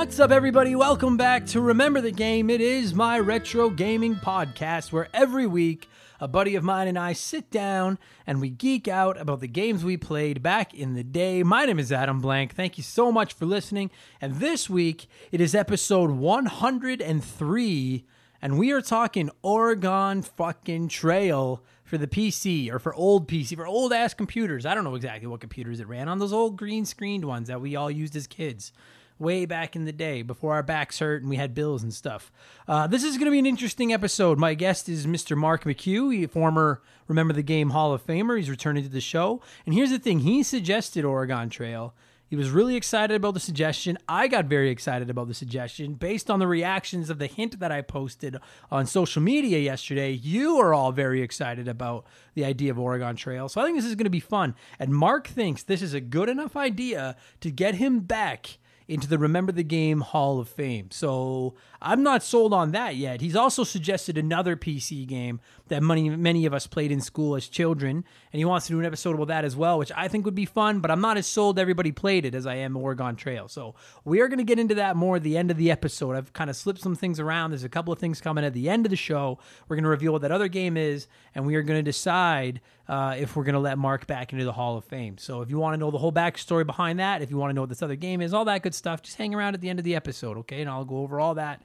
What's up, everybody? Welcome back to Remember the Game. It is my retro gaming podcast where every week a buddy of mine and I sit down and we geek out about the games we played back in the day. My name is Adam Blank. Thank you so much for listening. And this week it is episode 103, and we are talking Oregon fucking Trail for the PC or for old PC, for old ass computers. I don't know exactly what computers it ran on, those old green screened ones that we all used as kids way back in the day before our backs hurt and we had bills and stuff. Uh, this is going to be an interesting episode. My guest is Mr. Mark McCue, a former Remember the Game Hall of Famer. He's returning to the show. And here's the thing he suggested Oregon Trail. He was really excited about the suggestion. I got very excited about the suggestion based on the reactions of the hint that I posted on social media yesterday. You are all very excited about the idea of Oregon Trail. So I think this is going to be fun. And Mark thinks this is a good enough idea to get him back into the Remember the Game Hall of Fame. So I'm not sold on that yet. He's also suggested another PC game that many many of us played in school as children, and he wants to do an episode about that as well, which I think would be fun. But I'm not as sold everybody played it as I am Oregon Trail. So we are going to get into that more at the end of the episode. I've kind of slipped some things around. There's a couple of things coming at the end of the show. We're going to reveal what that other game is, and we are going to decide uh, if we're going to let Mark back into the Hall of Fame. So if you want to know the whole backstory behind that, if you want to know what this other game is, all that good stuff, just hang around at the end of the episode, okay? And I'll go over all that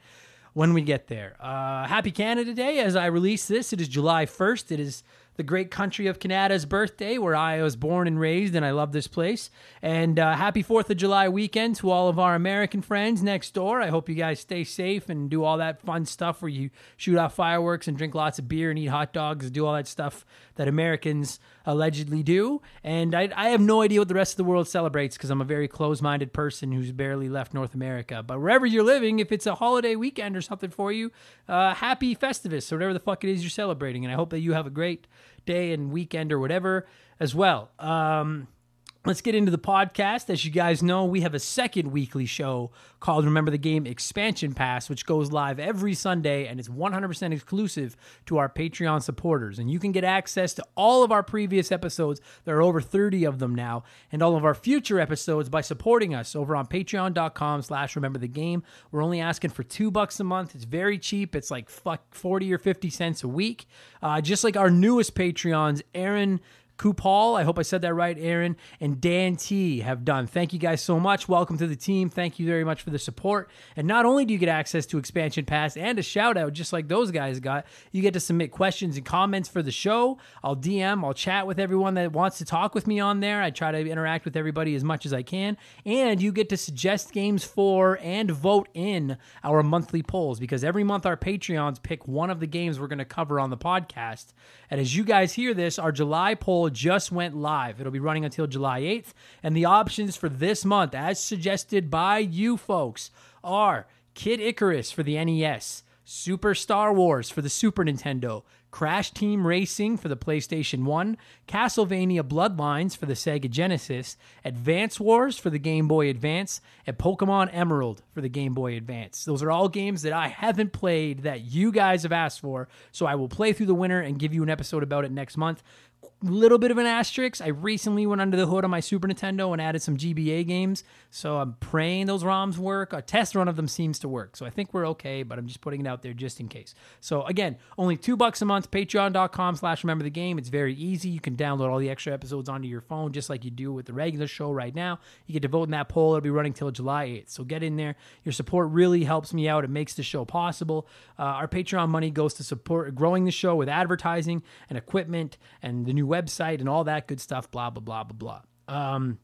when we get there. Uh, happy Canada Day as I release this. It is July 1st. It is the great country of Canada's birthday, where I was born and raised, and I love this place. And uh, happy 4th of July weekend to all of our American friends next door. I hope you guys stay safe and do all that fun stuff where you shoot off fireworks and drink lots of beer and eat hot dogs and do all that stuff that Americans allegedly do. And I, I have no idea what the rest of the world celebrates because I'm a very close minded person who's barely left North America. But wherever you're living, if it's a holiday weekend or something for you, uh, happy Festivus or whatever the fuck it is you're celebrating. And I hope that you have a great day and weekend or whatever as well. Um, Let's get into the podcast. As you guys know, we have a second weekly show called Remember the Game Expansion Pass, which goes live every Sunday and is 100% exclusive to our Patreon supporters. And you can get access to all of our previous episodes. There are over 30 of them now, and all of our future episodes by supporting us over on patreon.com slash remember the game. We're only asking for two bucks a month. It's very cheap. It's like fuck 40 or 50 cents a week. Uh, just like our newest Patreons, Aaron Kupal, I hope I said that right, Aaron, and Dan T have done. Thank you guys so much. Welcome to the team. Thank you very much for the support. And not only do you get access to Expansion Pass and a shout out, just like those guys got, you get to submit questions and comments for the show. I'll DM, I'll chat with everyone that wants to talk with me on there. I try to interact with everybody as much as I can. And you get to suggest games for and vote in our monthly polls because every month our Patreons pick one of the games we're going to cover on the podcast. And as you guys hear this, our July poll just went live. It'll be running until July 8th. And the options for this month, as suggested by you folks, are Kid Icarus for the NES, Super Star Wars for the Super Nintendo, Crash Team Racing for the PlayStation 1, Castlevania Bloodlines for the Sega Genesis, Advance Wars for the Game Boy Advance, and Pokemon Emerald for the Game Boy Advance. Those are all games that I haven't played that you guys have asked for, so I will play through the winter and give you an episode about it next month little bit of an asterisk. I recently went under the hood on my Super Nintendo and added some GBA games, so I'm praying those ROMs work. A test run of them seems to work, so I think we're okay. But I'm just putting it out there just in case. So again, only two bucks a month. Patreon.com/slash Remember the Game. It's very easy. You can download all the extra episodes onto your phone, just like you do with the regular show right now. You get to vote in that poll. It'll be running till July 8th. So get in there. Your support really helps me out. It makes the show possible. Uh, our Patreon money goes to support growing the show with advertising and equipment and the new website and all that good stuff, blah, blah, blah, blah, blah. Um,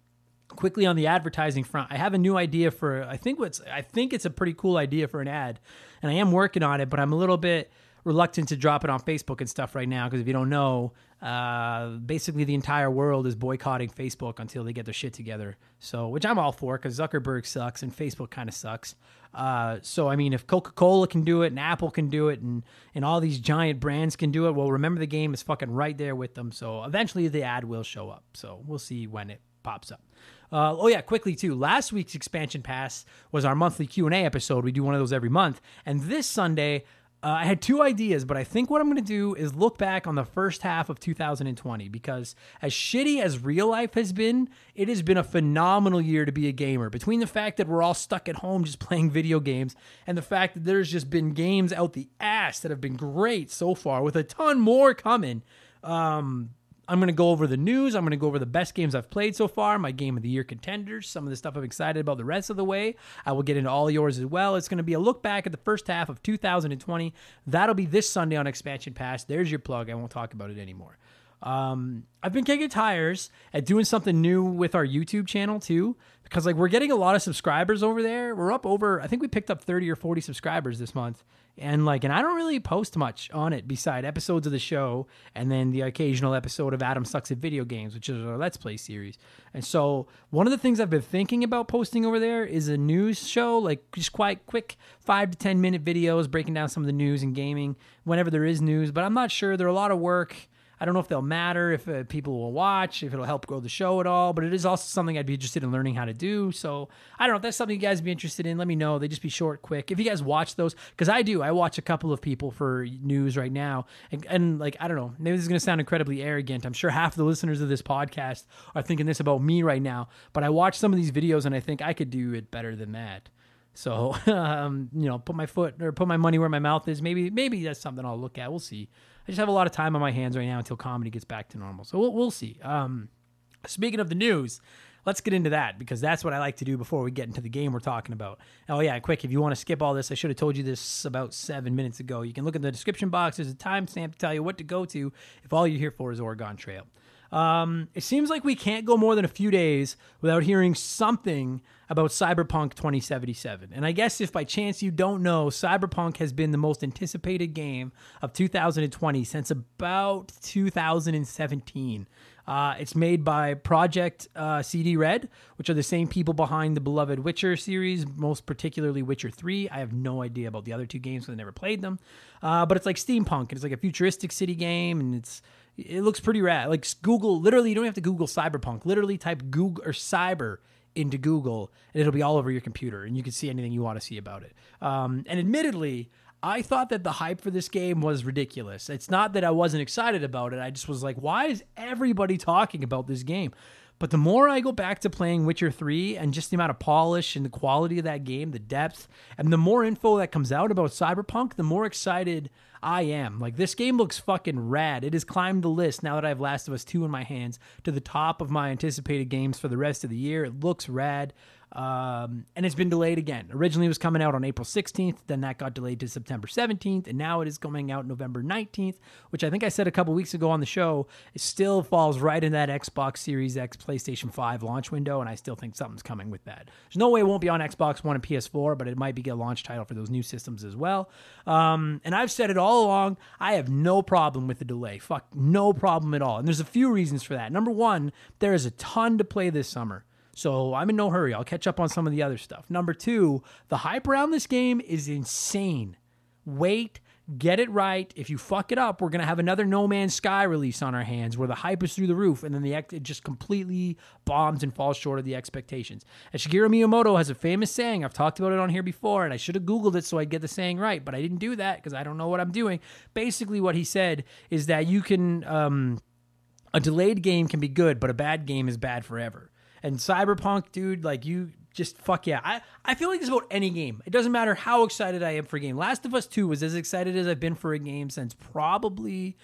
quickly on the advertising front, I have a new idea for, I think what's, I think it's a pretty cool idea for an ad and I am working on it, but I'm a little bit reluctant to drop it on Facebook and stuff right now. Cause if you don't know, uh, basically the entire world is boycotting Facebook until they get their shit together. So, which I'm all for because Zuckerberg sucks and Facebook kind of sucks. Uh, so, I mean, if Coca Cola can do it and Apple can do it and, and all these giant brands can do it, well, remember the game is fucking right there with them. So, eventually the ad will show up. So, we'll see when it pops up. Uh, oh yeah, quickly too. Last week's expansion pass was our monthly Q and A episode. We do one of those every month, and this Sunday uh, I had two ideas, but I think what I'm going to do is look back on the first half of 2020 because, as shitty as real life has been, it has been a phenomenal year to be a gamer. Between the fact that we're all stuck at home just playing video games and the fact that there's just been games out the ass that have been great so far, with a ton more coming. Um, I'm going to go over the news. I'm going to go over the best games I've played so far, my game of the year contenders, some of the stuff I'm excited about the rest of the way. I will get into all yours as well. It's going to be a look back at the first half of 2020. That'll be this Sunday on Expansion Pass. There's your plug. I won't talk about it anymore. Um, I've been kicking tires at doing something new with our YouTube channel too, because like we're getting a lot of subscribers over there. We're up over, I think we picked up 30 or 40 subscribers this month and like and i don't really post much on it beside episodes of the show and then the occasional episode of adam sucks at video games which is our let's play series. And so one of the things i've been thinking about posting over there is a news show like just quite quick five to ten minute videos breaking down some of the news and gaming whenever there is news but i'm not sure. They're a lot of work I don't know if they'll matter, if uh, people will watch, if it'll help grow the show at all, but it is also something I'd be interested in learning how to do. So I don't know if that's something you guys be interested in. Let me know. They just be short, quick. If you guys watch those, because I do, I watch a couple of people for news right now. And, and like, I don't know, maybe this is going to sound incredibly arrogant. I'm sure half the listeners of this podcast are thinking this about me right now, but I watch some of these videos and I think I could do it better than that. So, um, you know, put my foot or put my money where my mouth is. Maybe, maybe that's something I'll look at. We'll see. I just have a lot of time on my hands right now until comedy gets back to normal. So we'll, we'll see. Um, speaking of the news, let's get into that because that's what I like to do before we get into the game we're talking about. Oh, yeah, quick, if you want to skip all this, I should have told you this about seven minutes ago. You can look in the description box. There's a timestamp to tell you what to go to if all you're here for is Oregon Trail. Um, it seems like we can't go more than a few days without hearing something about Cyberpunk 2077. And I guess if by chance you don't know, Cyberpunk has been the most anticipated game of 2020 since about 2017. Uh, it's made by Project uh, CD Red, which are the same people behind the beloved Witcher series, most particularly Witcher 3. I have no idea about the other two games because I never played them. Uh, but it's like steampunk, and it's like a futuristic city game, and it's It looks pretty rad. Like Google, literally, you don't have to Google Cyberpunk. Literally, type Google or Cyber into Google, and it'll be all over your computer, and you can see anything you want to see about it. Um, and admittedly, I thought that the hype for this game was ridiculous. It's not that I wasn't excited about it. I just was like, why is everybody talking about this game? But the more I go back to playing Witcher 3 and just the amount of polish and the quality of that game, the depth, and the more info that comes out about Cyberpunk, the more excited I am. Like, this game looks fucking rad. It has climbed the list now that I have Last of Us 2 in my hands to the top of my anticipated games for the rest of the year. It looks rad. Um, and it's been delayed again. Originally, it was coming out on April 16th, then that got delayed to September 17th, and now it is coming out November 19th, which I think I said a couple weeks ago on the show. It still falls right in that Xbox Series X, PlayStation 5 launch window, and I still think something's coming with that. There's no way it won't be on Xbox One and PS4, but it might be a launch title for those new systems as well. Um, and I've said it all along. I have no problem with the delay. Fuck, no problem at all. And there's a few reasons for that. Number one, there is a ton to play this summer. So I'm in no hurry. I'll catch up on some of the other stuff. Number two, the hype around this game is insane. Wait, get it right. If you fuck it up, we're gonna have another No Man's Sky release on our hands where the hype is through the roof, and then the it just completely bombs and falls short of the expectations. And Shigeru Miyamoto has a famous saying. I've talked about it on here before, and I should have googled it so I'd get the saying right, but I didn't do that because I don't know what I'm doing. Basically, what he said is that you can. Um, a delayed game can be good, but a bad game is bad forever. And Cyberpunk, dude, like you just fuck yeah. I, I feel like this about any game. It doesn't matter how excited I am for a game. Last of Us 2 was as excited as I've been for a game since probably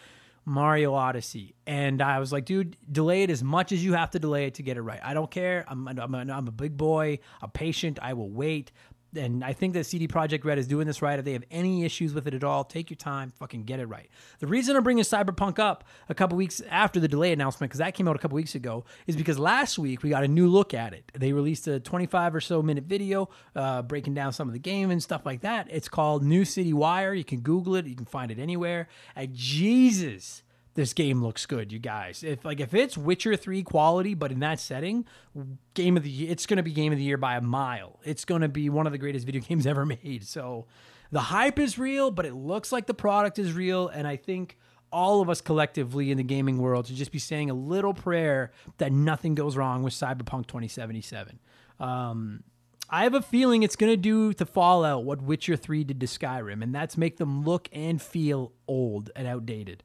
Mario Odyssey. And I was like, dude, delay it as much as you have to delay it to get it right. I don't care. I'm, I'm, a, I'm a big boy. I'm patient. I will wait and I think that CD Projekt Red is doing this right. If they have any issues with it at all, take your time, fucking get it right. The reason I'm bringing Cyberpunk up a couple weeks after the delay announcement, because that came out a couple weeks ago, is because last week we got a new look at it. They released a 25 or so minute video uh, breaking down some of the game and stuff like that. It's called Night City Wire. You can Google it. You can find it anywhere. And Jesus this game looks good, you guys. If like if it's Witcher 3 quality, but in that setting, game of the year, it's gonna be game of the year by a mile. It's gonna be one of the greatest video games ever made. So the hype is real, but it looks like the product is real, and I think all of us collectively in the gaming world should just be saying a little prayer that nothing goes wrong with Cyberpunk 2077. Um, I have a feeling it's going to do to Fallout what Witcher 3 did to Skyrim, and that's make them look and feel old and outdated.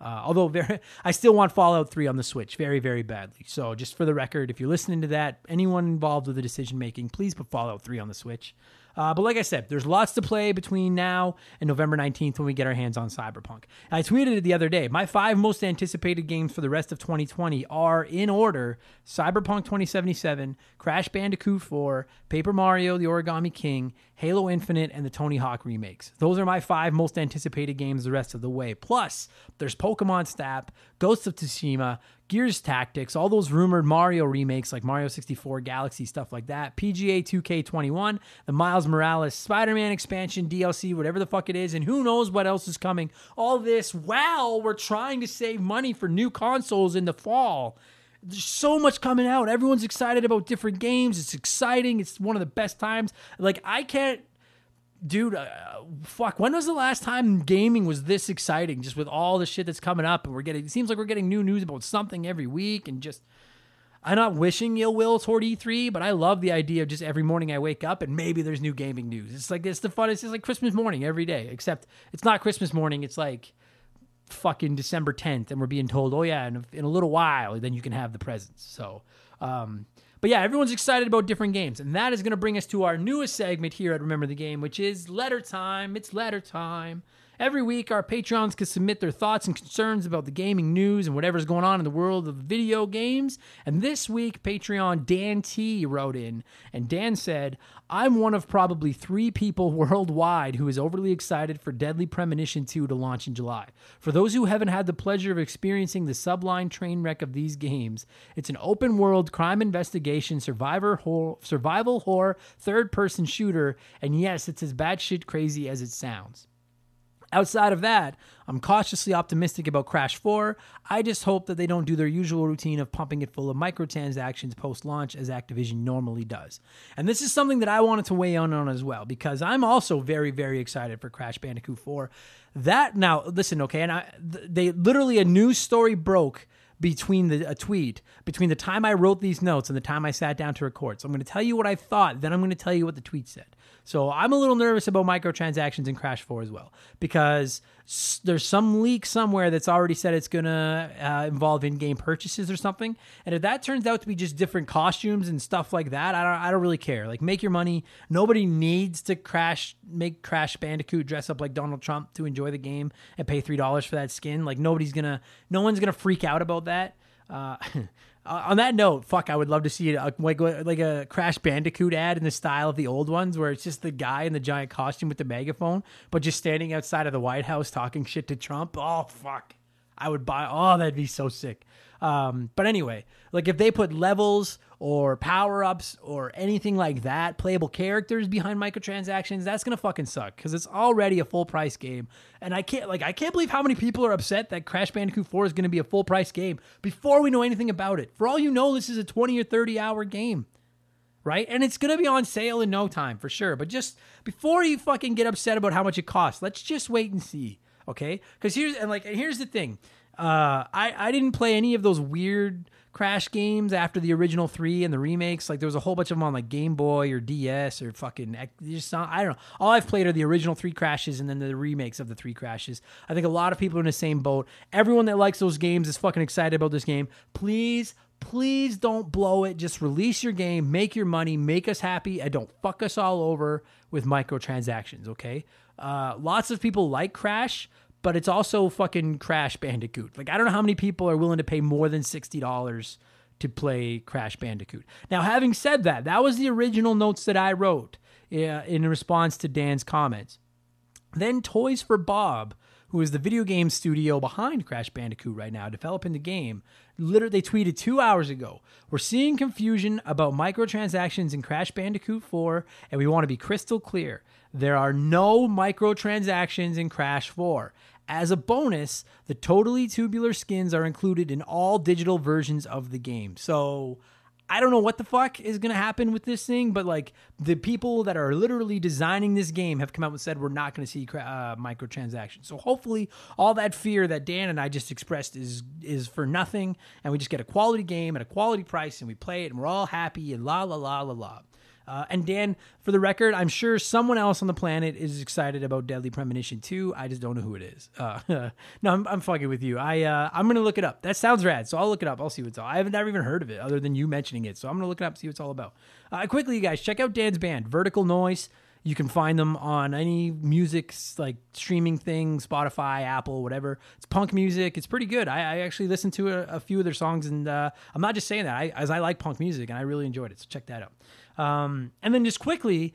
Uh, although very, I still want Fallout 3 on the Switch very, very badly. So just for the record, if you're listening to that, anyone involved with the decision making, please put Fallout 3 on the Switch. Uh, but like I said, there's lots to play between now and November 19th when we get our hands on Cyberpunk. I tweeted it the other day. My five most anticipated games for the rest of 2020 are in order Cyberpunk 2077, Crash Bandicoot 4, Paper Mario, The Origami King, Halo Infinite, and the Tony Hawk remakes. Those are my five most anticipated games the rest of the way. Plus, there's Pokemon Snap, Ghost of Tsushima, Gears Tactics, all those rumored Mario remakes like Mario 64, Galaxy, stuff like that, PGA 2K21, the Miles Morales Spider Man expansion, DLC, whatever the fuck it is, and who knows what else is coming. All this while we're trying to save money for new consoles in the fall. There's so much coming out. Everyone's excited about different games. It's exciting. It's one of the best times. Like, I can't dude, uh, fuck. When was the last time gaming was this exciting? Just with all the shit that's coming up, and we're getting. It seems like we're getting new news about something every week, and just. I'm not wishing ill will toward E3, but I love the idea of just every morning I wake up and maybe there's new gaming news. It's like it's the fun. It's like Christmas morning every day, except it's not Christmas morning. It's like fucking December 10th, and we're being told, oh yeah, in a, in a little while, then you can have the presents. So, um, but yeah, everyone's excited about different games. And that is going to bring us to our newest segment here at Remember the Game, which is letter time. It's letter time. Every week, our Patreons can submit their thoughts and concerns about the gaming news and whatever's going on in the world of video games. And this week, Patreon Dan T wrote in, and Dan said, I'm one of probably three people worldwide who is overly excited for Deadly Premonition 2 to launch in July. For those who haven't had the pleasure of experiencing the sublime train wreck of these games, it's an open world crime investigation, survivor horror, survival horror, third person shooter, and yes, it's as batshit crazy as it sounds. Outside of that, I'm cautiously optimistic about Crash 4. I just hope that they don't do their usual routine of pumping it full of microtransactions post launch as Activision normally does. And this is something that I wanted to weigh in on as well because I'm also very, very excited for Crash Bandicoot 4. That now, listen, okay, and I, they literally a news story broke between the a tweet between the time I wrote these notes and the time I sat down to record. So I'm going to tell you what I thought, then I'm going to tell you what the tweet said. So I'm a little nervous about microtransactions in Crash 4 as well because there's some leak somewhere that's already said it's going to uh, involve in-game purchases or something. And if that turns out to be just different costumes and stuff like that, I don't I don't really care. Like make your money. Nobody needs to crash make Crash Bandicoot dress up like Donald Trump to enjoy the game and pay $3 for that skin. Like nobody's going to no one's going to freak out about that. Uh, Uh, on that note, fuck, I would love to see a, like like a Crash Bandicoot ad in the style of the old ones, where it's just the guy in the giant costume with the megaphone, but just standing outside of the White House talking shit to Trump. Oh fuck, I would buy. Oh, that'd be so sick. Um, but anyway, like if they put levels or power ups or anything like that, playable characters behind microtransactions, that's gonna fucking suck because it's already a full price game. And I can't like I can't believe how many people are upset that Crash Bandicoot 4 is gonna be a full price game before we know anything about it. For all you know, this is a 20 or 30 hour game. Right? And it's gonna be on sale in no time for sure. But just before you fucking get upset about how much it costs, let's just wait and see. Okay? Because here's and like here's the thing. Uh, I I didn't play any of those weird Crash games after the original three and the remakes. Like there was a whole bunch of them on like Game Boy or DS or fucking just I don't know. All I've played are the original three Crashes and then the remakes of the three Crashes. I think a lot of people are in the same boat. Everyone that likes those games is fucking excited about this game. Please, please don't blow it. Just release your game, make your money, make us happy, and don't fuck us all over with microtransactions. Okay. Uh, lots of people like Crash but it's also fucking Crash Bandicoot. Like I don't know how many people are willing to pay more than sixty dollars to play Crash Bandicoot. Now, having said that, that was the original notes that I wrote uh, in response to Dan's comments. Then Toys for Bob, who is the video game studio behind Crash Bandicoot right now, developing the game, literally they tweeted two hours ago. We're seeing confusion about microtransactions in Crash Bandicoot 4, and we want to be crystal clear. There are no microtransactions in Crash 4. As a bonus, the totally tubular skins are included in all digital versions of the game. So I don't know what the fuck is going to happen with this thing, but like the people that are literally designing this game have come out and said we're not going to see uh, microtransactions. So hopefully, all that fear that Dan and I just expressed is is for nothing, and we just get a quality game at a quality price, and we play it, and we're all happy, and la la la la la. Uh, and Dan, for the record, I'm sure someone else on the planet is excited about Deadly Premonition 2. I just don't know who it is. Uh, no, I'm, I'm, fucking with you. I uh, I'm gonna look it up. That sounds rad. So I'll look it up. I'll see what's all. I haven't never even heard of it other than you mentioning it. So I'm gonna look it up, see what it's all about. Uh, quickly, you guys, check out Dan's band, Vertical Noise. You can find them on any music like streaming thing, Spotify, Apple, whatever. It's punk music. It's pretty good. I, I actually listened to a, a, few of their songs, and uh, I'm not just saying that. I, as I like punk music, and I really enjoyed it. So check that out. Um, and then just quickly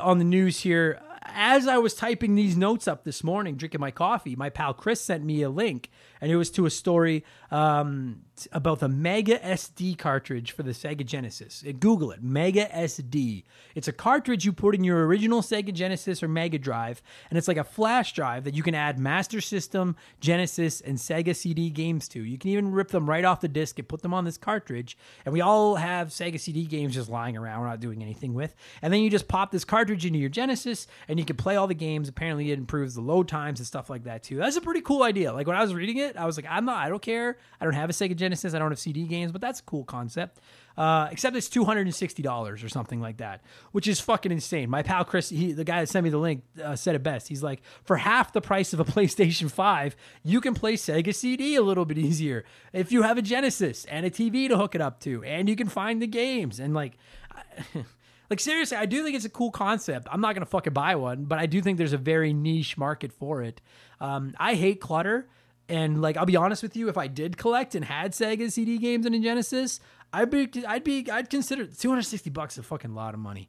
on the news here, as I was typing these notes up this morning, drinking my coffee, my pal Chris sent me a link, and it was to a story um, about the Mega SD cartridge for the Sega Genesis. Uh, Google it, Mega SD. It's a cartridge you put in your original Sega Genesis or Mega Drive, and it's like a flash drive that you can add Master System, Genesis, and Sega CD games to. You can even rip them right off the disc and put them on this cartridge, and we all have Sega CD games just lying around, we're not doing anything with. And then you just pop this cartridge into your Genesis, and you can play all the games. Apparently, it improves the load times and stuff like that too. That's a pretty cool idea. Like when I was reading it, I was like, I'm not, I don't care. I don't have a Sega Genesis. I don't have CD games, but that's a cool concept. Uh, except it's two hundred and sixty dollars or something like that, which is fucking insane. My pal Chris, he, the guy that sent me the link, uh, said it best. He's like, for half the price of a PlayStation Five, you can play Sega CD a little bit easier if you have a Genesis and a TV to hook it up to, and you can find the games and like. like seriously, I do think it's a cool concept. I'm not gonna fucking buy one, but I do think there's a very niche market for it. Um, I hate clutter. And like I'll be honest with you, if I did collect and had Sega CD games and a Genesis, I'd be I'd be I'd consider 260 bucks a fucking lot of money.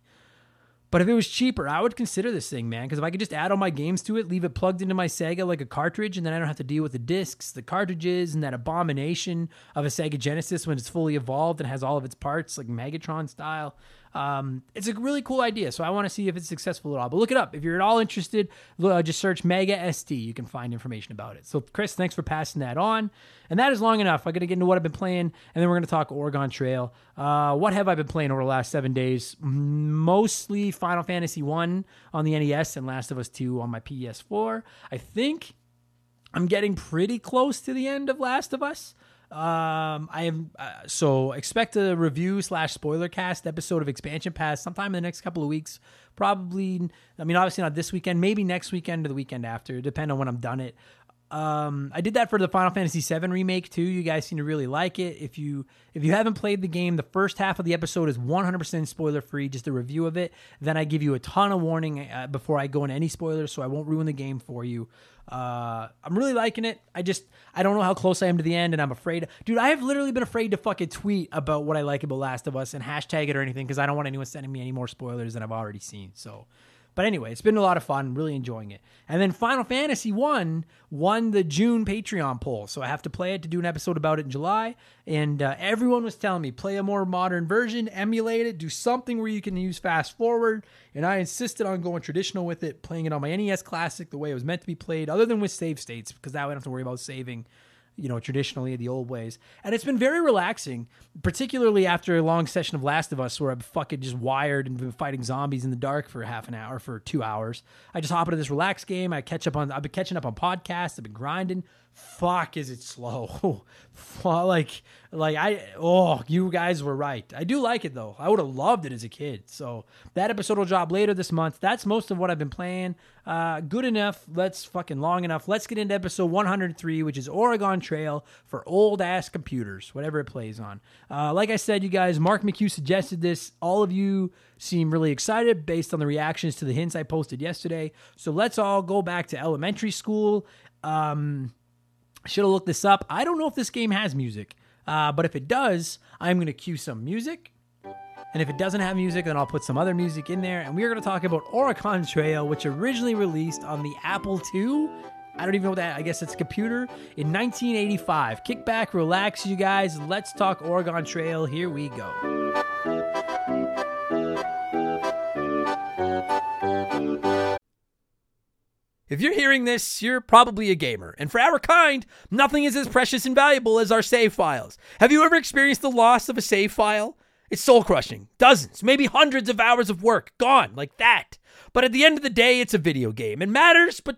But if it was cheaper, I would consider this thing, man. Because if I could just add all my games to it, leave it plugged into my Sega like a cartridge, and then I don't have to deal with the discs, the cartridges, and that abomination of a Sega Genesis when it's fully evolved and has all of its parts, like Megatron style. Um, it's a really cool idea, so I want to see if it's successful at all. But look it up if you're at all interested. Uh, just search Mega SD. You can find information about it. So, Chris, thanks for passing that on. And that is long enough. I'm to get into what I've been playing, and then we're to talk Oregon Trail. Uh, what have I been playing over the last seven days? Mostly Final Fantasy One on the NES and Last of Us Two on my PS4. I think I'm getting pretty close to the end of Last of Us. Um, I am uh, so expect a review slash spoiler cast episode of Expansion Pass sometime in the next couple of weeks. Probably, I mean, obviously not this weekend, maybe next weekend or the weekend after, depending on when I'm done it. Um, I did that for the Final Fantasy VII remake too. You guys seem to really like it. If you if you haven't played the game, the first half of the episode is 100% spoiler free, just a review of it. Then I give you a ton of warning uh, before I go into any spoilers, so I won't ruin the game for you. Uh, I'm really liking it. I just I don't know how close I am to the end, and I'm afraid, dude. I have literally been afraid to fucking tweet about what I like about Last of Us and hashtag it or anything because I don't want anyone sending me any more spoilers than I've already seen. So but anyway, it's been a lot of fun, really enjoying it. And then Final Fantasy 1 won the June Patreon poll. So I have to play it to do an episode about it in July. And uh, everyone was telling me play a more modern version, emulate it, do something where you can use fast forward. And I insisted on going traditional with it, playing it on my NES Classic the way it was meant to be played, other than with save states, because that way I don't have to worry about saving you know, traditionally the old ways. And it's been very relaxing, particularly after a long session of Last of Us where I'm fucking just wired and been fighting zombies in the dark for half an hour, for two hours. I just hop into this relaxed game. I catch up on, I've been catching up on podcasts. I've been grinding fuck is it slow like like i oh you guys were right i do like it though i would have loved it as a kid so that episode will drop later this month that's most of what i've been playing uh good enough. Let's fucking long enough. Let's get into episode 103 which is oregon trail for old ass computers whatever it plays on. Uh like i said you guys mark McCue suggested this. All of you seem really excited based on the reactions to the hints i posted yesterday. So let's all go back to elementary school. Um should have looked this up. I don't know if this game has music, uh, but if it does, I'm going to cue some music. And if it doesn't have music, then I'll put some other music in there. And we're going to talk about Oregon Trail, which originally released on the Apple II. I don't even know what that. I guess it's computer in 1985. Kick back, relax, you guys. Let's talk Oregon Trail. Here we go. If you're hearing this, you're probably a gamer. And for our kind, nothing is as precious and valuable as our save files. Have you ever experienced the loss of a save file? It's soul crushing. Dozens, maybe hundreds of hours of work gone like that. But at the end of the day, it's a video game. It matters, but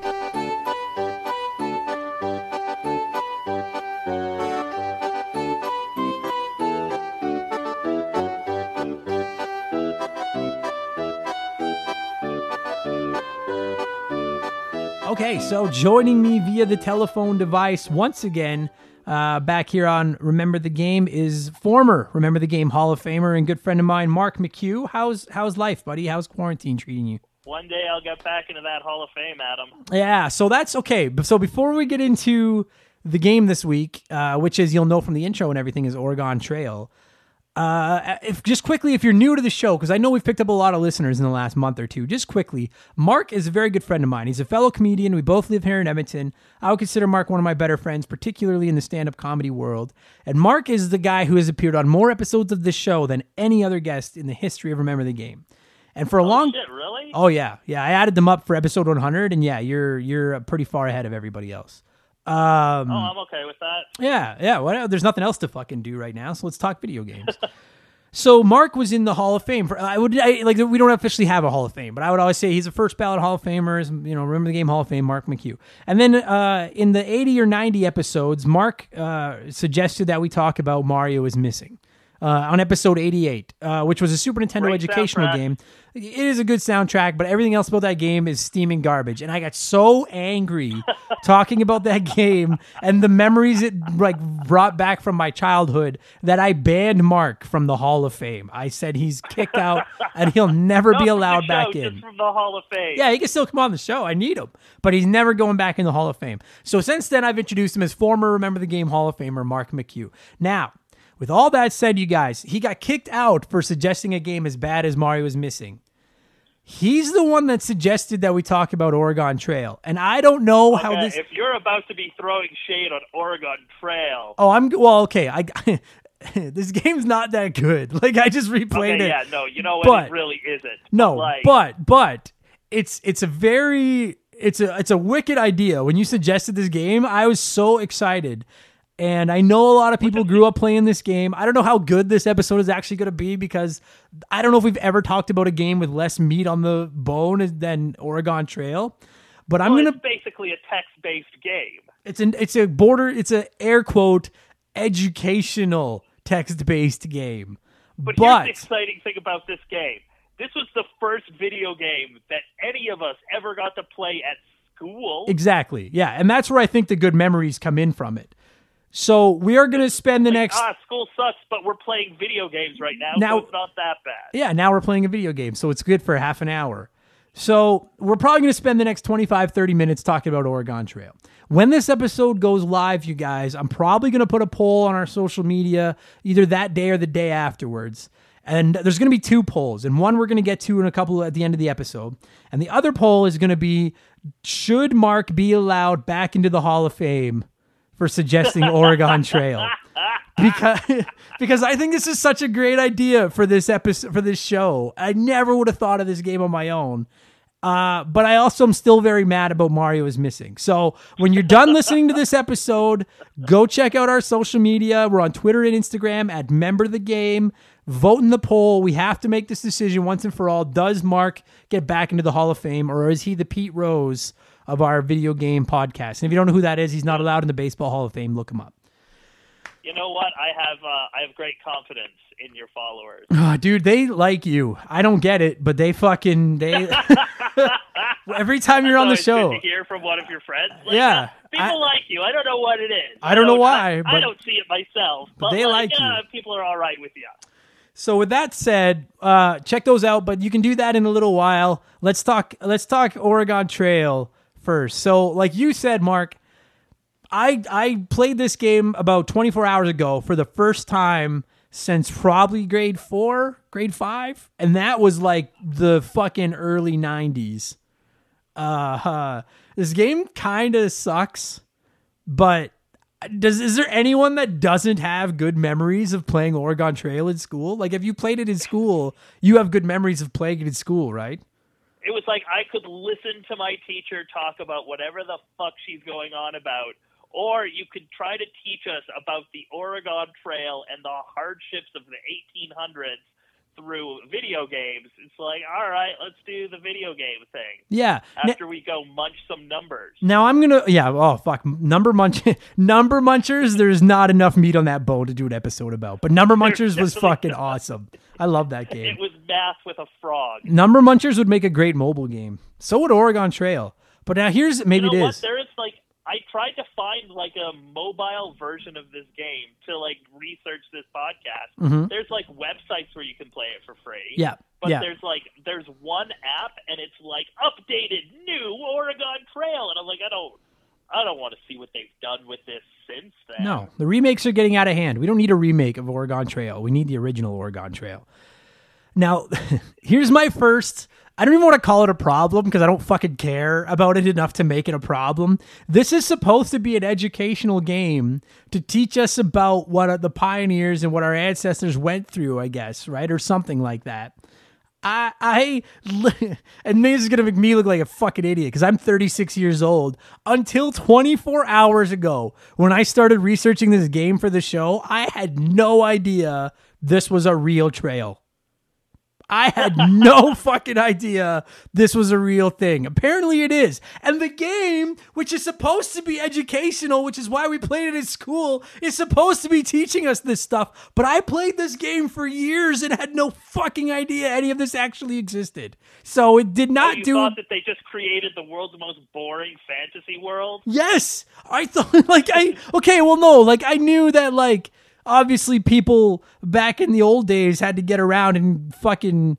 Okay, so joining me via the telephone device once again, Uh, back here on Remember the Game is former Remember the Game Hall of Famer and good friend of mine, Mark McCue. How's how's life, buddy? How's quarantine treating you? One day I'll get back into that Hall of Fame, Adam. Yeah, so that's okay. So before we get into the game this week, uh, which is you'll know from the intro and everything, is Oregon Trail. Uh, if just quickly, if you're new to the show, because I know we've picked up a lot of listeners in the last month or two, just quickly, Mark is a very good friend of mine. He's a fellow comedian. We both live here in Edmonton. I would consider Mark one of my better friends, particularly in the stand up comedy world. And Mark is the guy who has appeared on more episodes of this show than any other guest in the history of Remember the Game. And for a long, Shit, really? oh yeah, yeah, I added them up for episode 100, and yeah, you're you're pretty far ahead of everybody else. Um, Oh, I'm okay with that. yeah, yeah. Well, there's nothing else to fucking do right now, so let's talk video games. so Mark was in the Hall of Fame. For, I would I, like we don't officially have a Hall of Fame, but I would always say he's a first ballot Hall of Famer. You know, remember the game Hall of Fame, Mark McCue. And then uh, in the 80 or 90 episodes, Mark uh, suggested that we talk about Mario is missing. Uh, on episode 88, uh, which was a Super Nintendo Great educational soundtrack. game. It is a good soundtrack, but everything else about that game is steaming garbage. And I got so angry talking about that game and the memories it like brought back from my childhood that I banned Mark from the Hall of Fame. I said he's kicked out and he'll never be allowed back in. from the Hall of Fame. Yeah, he can still come on the show. I need him. But he's never going back in the Hall of Fame. So since then, I've introduced him as former Remember the Game Hall of Famer Mark McCue. Now, with all that said, you guys, he got kicked out for suggesting a game as bad as Mario is missing. He's the one that suggested that we talk about Oregon Trail. And I don't know how this. If you're about to be throwing shade on Oregon Trail, Oh, I'm. Well, okay. I. this game's not that good. Like, I just replayed okay, it. yeah, no, you know what? But- it really isn't. No, like, but but it's it's a very it's a it's a wicked idea. When you suggested this game, I was so excited. And I know a lot of people grew up playing this game. I don't know how good this episode is actually going to be because I don't know if we've ever talked about a game with less meat on the bone than Oregon Trail. But I'm going to it's basically a text-based game. it's an it's a border it's a air quote educational text-based game. But, But, here's the exciting thing about this game. This was the first video game that any of us ever got to play at school. Exactly. Yeah. And that's where I think the good memories come in from it. So we are going to spend the next. ah, school sucks, but we're playing video games right now, Now- so it's not that bad. Yeah. Now we're playing a video game. So it's good for half an hour. So we're probably going to spend the next 25, 30 minutes talking about Oregon Trail. When this episode goes live, you guys, I'm probably going to put a poll on our social media either that day or the day afterwards. And there's going to be two polls, and one we're going to get to in a couple at the end of the episode. And the other poll is going to be should Mark be allowed back into the Hall of Fame for suggesting Oregon Trail? because because I think this is such a great idea for this episode for this show. I never would have thought of this game on my own. Uh, but I also am still very mad about Mario is missing. So when you're done listening to this episode, go check out our social media. We're on Twitter and Instagram at Member the Game. Vote in the poll. We have to make this decision once and for all. Does Mark get back into the Hall of Fame, or is he the Pete Rose of our video game podcast? And if you don't know who that is, he's not allowed in the Baseball Hall of Fame. Look him up. You know what? I have uh, I have great confidence in your followers. Oh, dude, they like you. I don't get it, but they fucking they. Every time you're on the show, hear from one of your friends. Like, Yeah, uh, people I- like you. I don't know what it is. I don't know don't- why, I, but- I don't see it myself. But, they like, like you. uh, People are all right with you. So with that said, uh, check those out. But you can do that in a little while. Let's talk. Let's talk Oregon Trail first. So, like you said, Mark, I I played this game about 24 hours ago for the first time since probably grade four, grade five, and that was like the fucking early 90s. Uh, this game kind of sucks, but does is there anyone that doesn't have good memories of playing Oregon Trail in school? Like, if you played it in school, you have good memories of playing it in school, right? It was like I could listen to my teacher talk about whatever the fuck she's going on about, or you could try to teach us about the Oregon Trail and the hardships of the 1800s through video games. It's like, all right, let's do the video game thing Yeah. After we go munch some numbers. Now I'm gonna yeah oh fuck number munch number munchers there's not enough meat on that bone to do an episode about but number munchers was fucking awesome I love that game It was math with a frog. number munchers would make a great mobile game so would Oregon Trail but now here's maybe you know it what? is There is like I tried to find like a mobile version of this game to like research this podcast, Mhm. there's like websites where you can play it for free. Yeah. But yeah. there's like there's one app and it's like updated new Oregon Trail and I'm like I don't I don't want to see what they've done with this since then. No, the remakes are getting out of hand. We don't need a remake of Oregon Trail. We need the original Oregon Trail. Now, here's my first. I don't even want to call it a problem because I don't fucking care about it enough to make it a problem. This is supposed to be an educational game to teach us about what uh, the pioneers and what our ancestors went through, I guess, right? Or something like that. I, I, and this is gonna make me look like a fucking idiot because I'm 36 years old. Until 24 hours ago, when I started researching this game for the show, I had no idea this was a real trail. I had no fucking idea this was a real thing. Apparently it is. And the game, which is supposed to be educational, which is why we played it at school, is supposed to be teaching us this stuff. But I played this game for years and had no fucking idea any of this actually existed. So it did Oh, not you do thought that they just created the world's most boring fantasy world? Yes, I thought like I okay. Well, no, like I knew that like obviously people back in the old days had to get around and fucking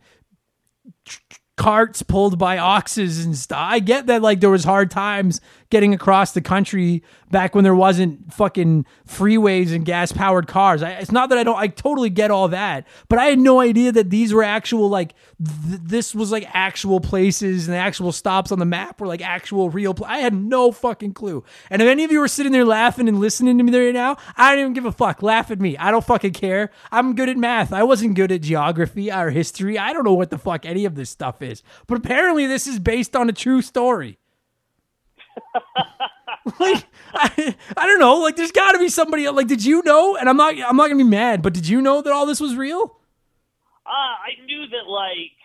carts pulled by oxes and stuff. I get that like there was hard times getting across the country back when there wasn't fucking freeways and gas powered cars. I, it's not that I don't I totally get all that, but I had no idea that these were actual like th- this was like actual places and the actual stops on the map were like actual real pla- I had no fucking clue. And if any of you were sitting there laughing and listening to me right now, I don't even give a fuck. Laugh at me. I don't fucking care. I'm good at math. I wasn't good at geography or history. I don't know what the fuck any of this stuff is. But apparently this is based on a true story. like I, I don't know like there's got to be somebody like did you know and i'm not i'm not gonna be mad but did you know that all this was real Uh, I knew that, like,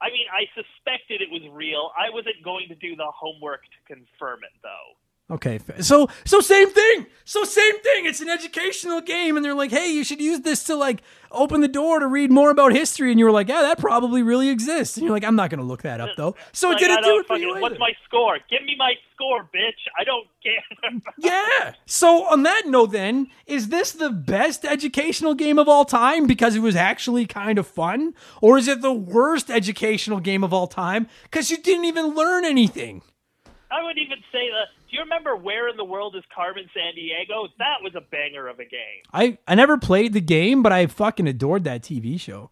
I mean, I suspected it was real. I wasn't going to do the homework to confirm it, though. Okay so so same thing so same thing it's an educational game and they're like hey you should use this to like open the door to read more about history and you were like yeah that probably really exists and you're like i'm not gonna look that up though so Like, it didn't do it for you What's my score? Give me my score, bitch. I don't care. Yeah. So on that note, then, is this the best educational game of all time because it was actually kind of fun, or is it the worst educational game of all time because you didn't even learn anything? I would even say that. You remember Where in the World is Carmen Sandiego? That was a banger of a game. I I never played the game, but I fucking adored that TV show.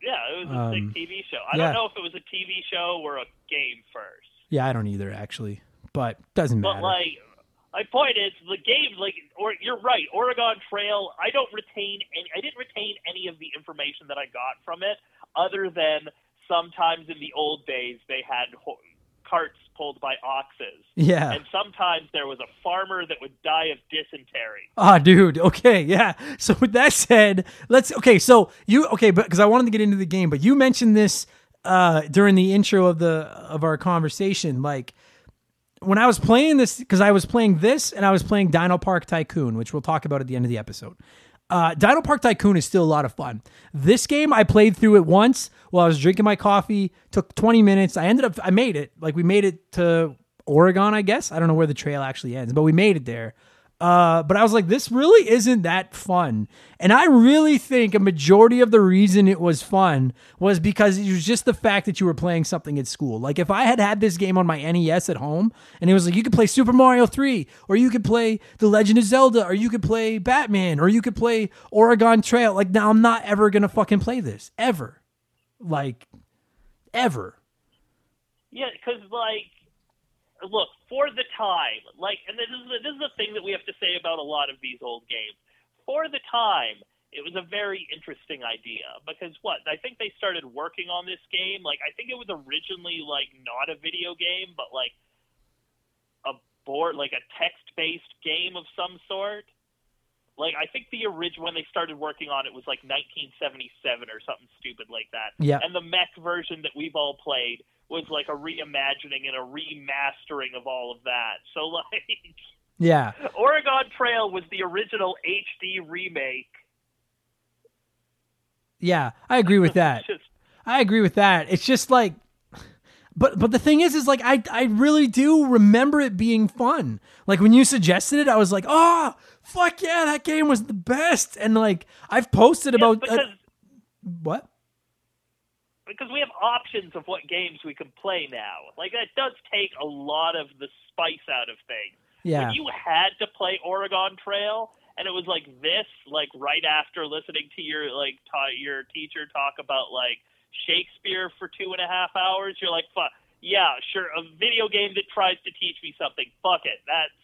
Yeah, it was a Um, sick TV show. I yeah. don't know if it was a TV show or a game first. Yeah, I don't either actually, but doesn't But matter. But like, my point is the game. Like, or you're right. Oregon Trail. I don't retain any. I didn't retain any of the information that I got from it, other than sometimes in the old days they had carts pulled by oxes, yeah. and sometimes there was a farmer that would die of dysentery. Ah, dude. Okay, yeah. So with that said, let's. Okay, so you okay, but because I wanted to get into the game, but you mentioned this uh during the intro of the of our conversation, like when I was playing this, because I was playing this and I was playing Dino Park Tycoon, which we'll talk about at the end of the episode. Uh, Dino Park Tycoon is still a lot of fun. This game I played through it once while I was drinking my coffee. Took 20 minutes. I ended up I made it. Like we made it to Oregon, I guess. I don't know where the trail actually ends, but we made it there. Uh, but I was like, this really isn't that fun. And I really think a majority of the reason it was fun was because it was just the fact that you were playing something at school. Like if I had had this game on my NES at home and it was like, you could play Super Mario 3, or you could play The Legend of Zelda, or you could play Batman, or you could play Oregon Trail. Like now I'm not ever going to fucking play this. Ever. Like, ever. Yeah, because like, look for the time, like, and this is the, this is the thing that we have to say about a lot of these old games. For the time, it was a very interesting idea because what I think they started working on this game. Like, I think it was originally like not a video game, but like a board, like a text-based game of some sort. Like, I think the original when they started working on it was like 1977 or something stupid like that. Yeah. And the MECC version that we've all played was like a reimagining and a remastering of all of that. So like Yeah. Oregon Trail was the original HD remake. Yeah. I agree with that. Just I agree with that. It's just like but but the thing is, is like I I really do remember it being fun. Like when you suggested it, I was like, oh fuck yeah, that game was the best. And like I've posted Yes, about uh, what? Because we have options of what games we can play now. Like that does take a lot of the spice out of things. Yeah, When you had to play Oregon Trail and it was like this, like right after listening to your like ta- your teacher talk about like Shakespeare for two and a half hours, you're like, fuck, yeah, sure, a video game that tries to teach me something. Fuck it, that's.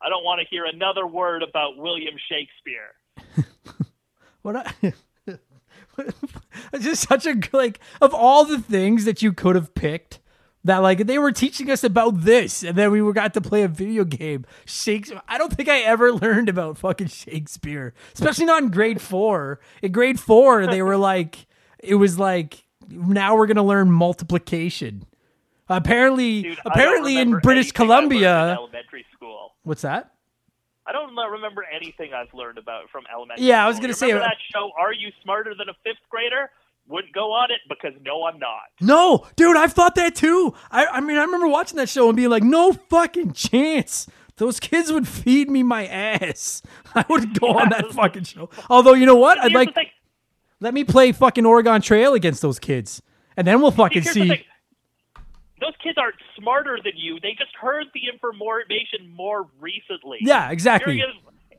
I don't want to hear another word about William Shakespeare. what? I, it's just such a like of all the things that you could have picked. That like they were teaching us about this, and then we were got to play a video game. Shakespeare. I don't think I ever learned about fucking Shakespeare, especially not in grade four. In grade four, they were like, it was like now we're gonna learn multiplication. Apparently, Dude, apparently in British learned in Columbia, elementary school. what's that? I don't remember anything I've learned about from elementary. Yeah, I was gonna say- uh, that show. Are you smarter than a fifth grader? Wouldn't go on it because no, I'm not. No, dude, I've thought that too. I, I mean, I remember watching that show and being like, no fucking chance. Those kids would feed me my ass. I would go on that fucking show. Although, you know what? I'd Here's like let me play fucking Oregon Trail against those kids, and then we'll fucking Here's see. Those kids aren't smarter than you. They just heard the information more recently. Yeah, exactly.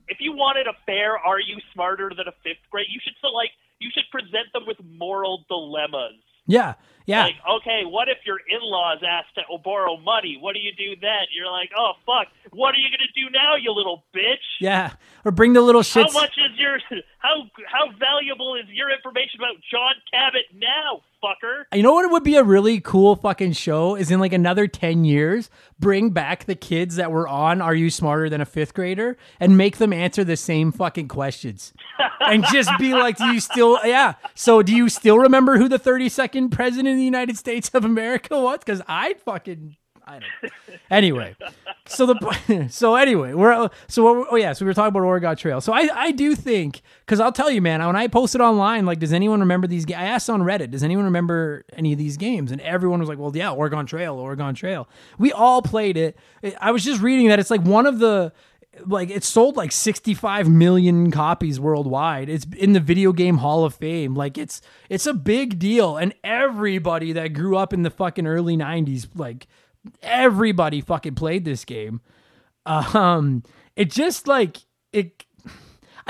If you wanted a fair, are you smarter than a fifth grade? You should so like you should present them with moral dilemmas. Yeah, yeah, Like, okay, what if your in-laws ask to borrow money? What do you do then? You're like, oh fuck, what are you gonna do now, you little bitch? yeah. Or bring the little shit. How much is your how how valuable is your information about John Cabot now, fucker? You know what would be a really cool fucking show is in like another 10 years, bring back the kids that were on Are You Smarter Than a Fifth Grader and make them answer the same fucking questions. and just be like, do you still, yeah. So do you still remember who the 32nd president of the United States of America was? Because I fucking, I don't. Anyway, so the so anyway, we're so what, oh yeah, so we were talking about Oregon Trail. So I I do think because I'll tell you, man, when I posted online, like, does anyone remember these? Ga- I asked on Reddit, does anyone remember any of these games? And everyone was like, well, yeah, Oregon Trail, Oregon Trail. We all played it. I was just reading that it's like one of the like it sold like 65 million copies worldwide. It's in the video game hall of fame. Like it's it's a big deal and everybody that grew up in the fucking early 90s like everybody fucking played this game. Um it just like it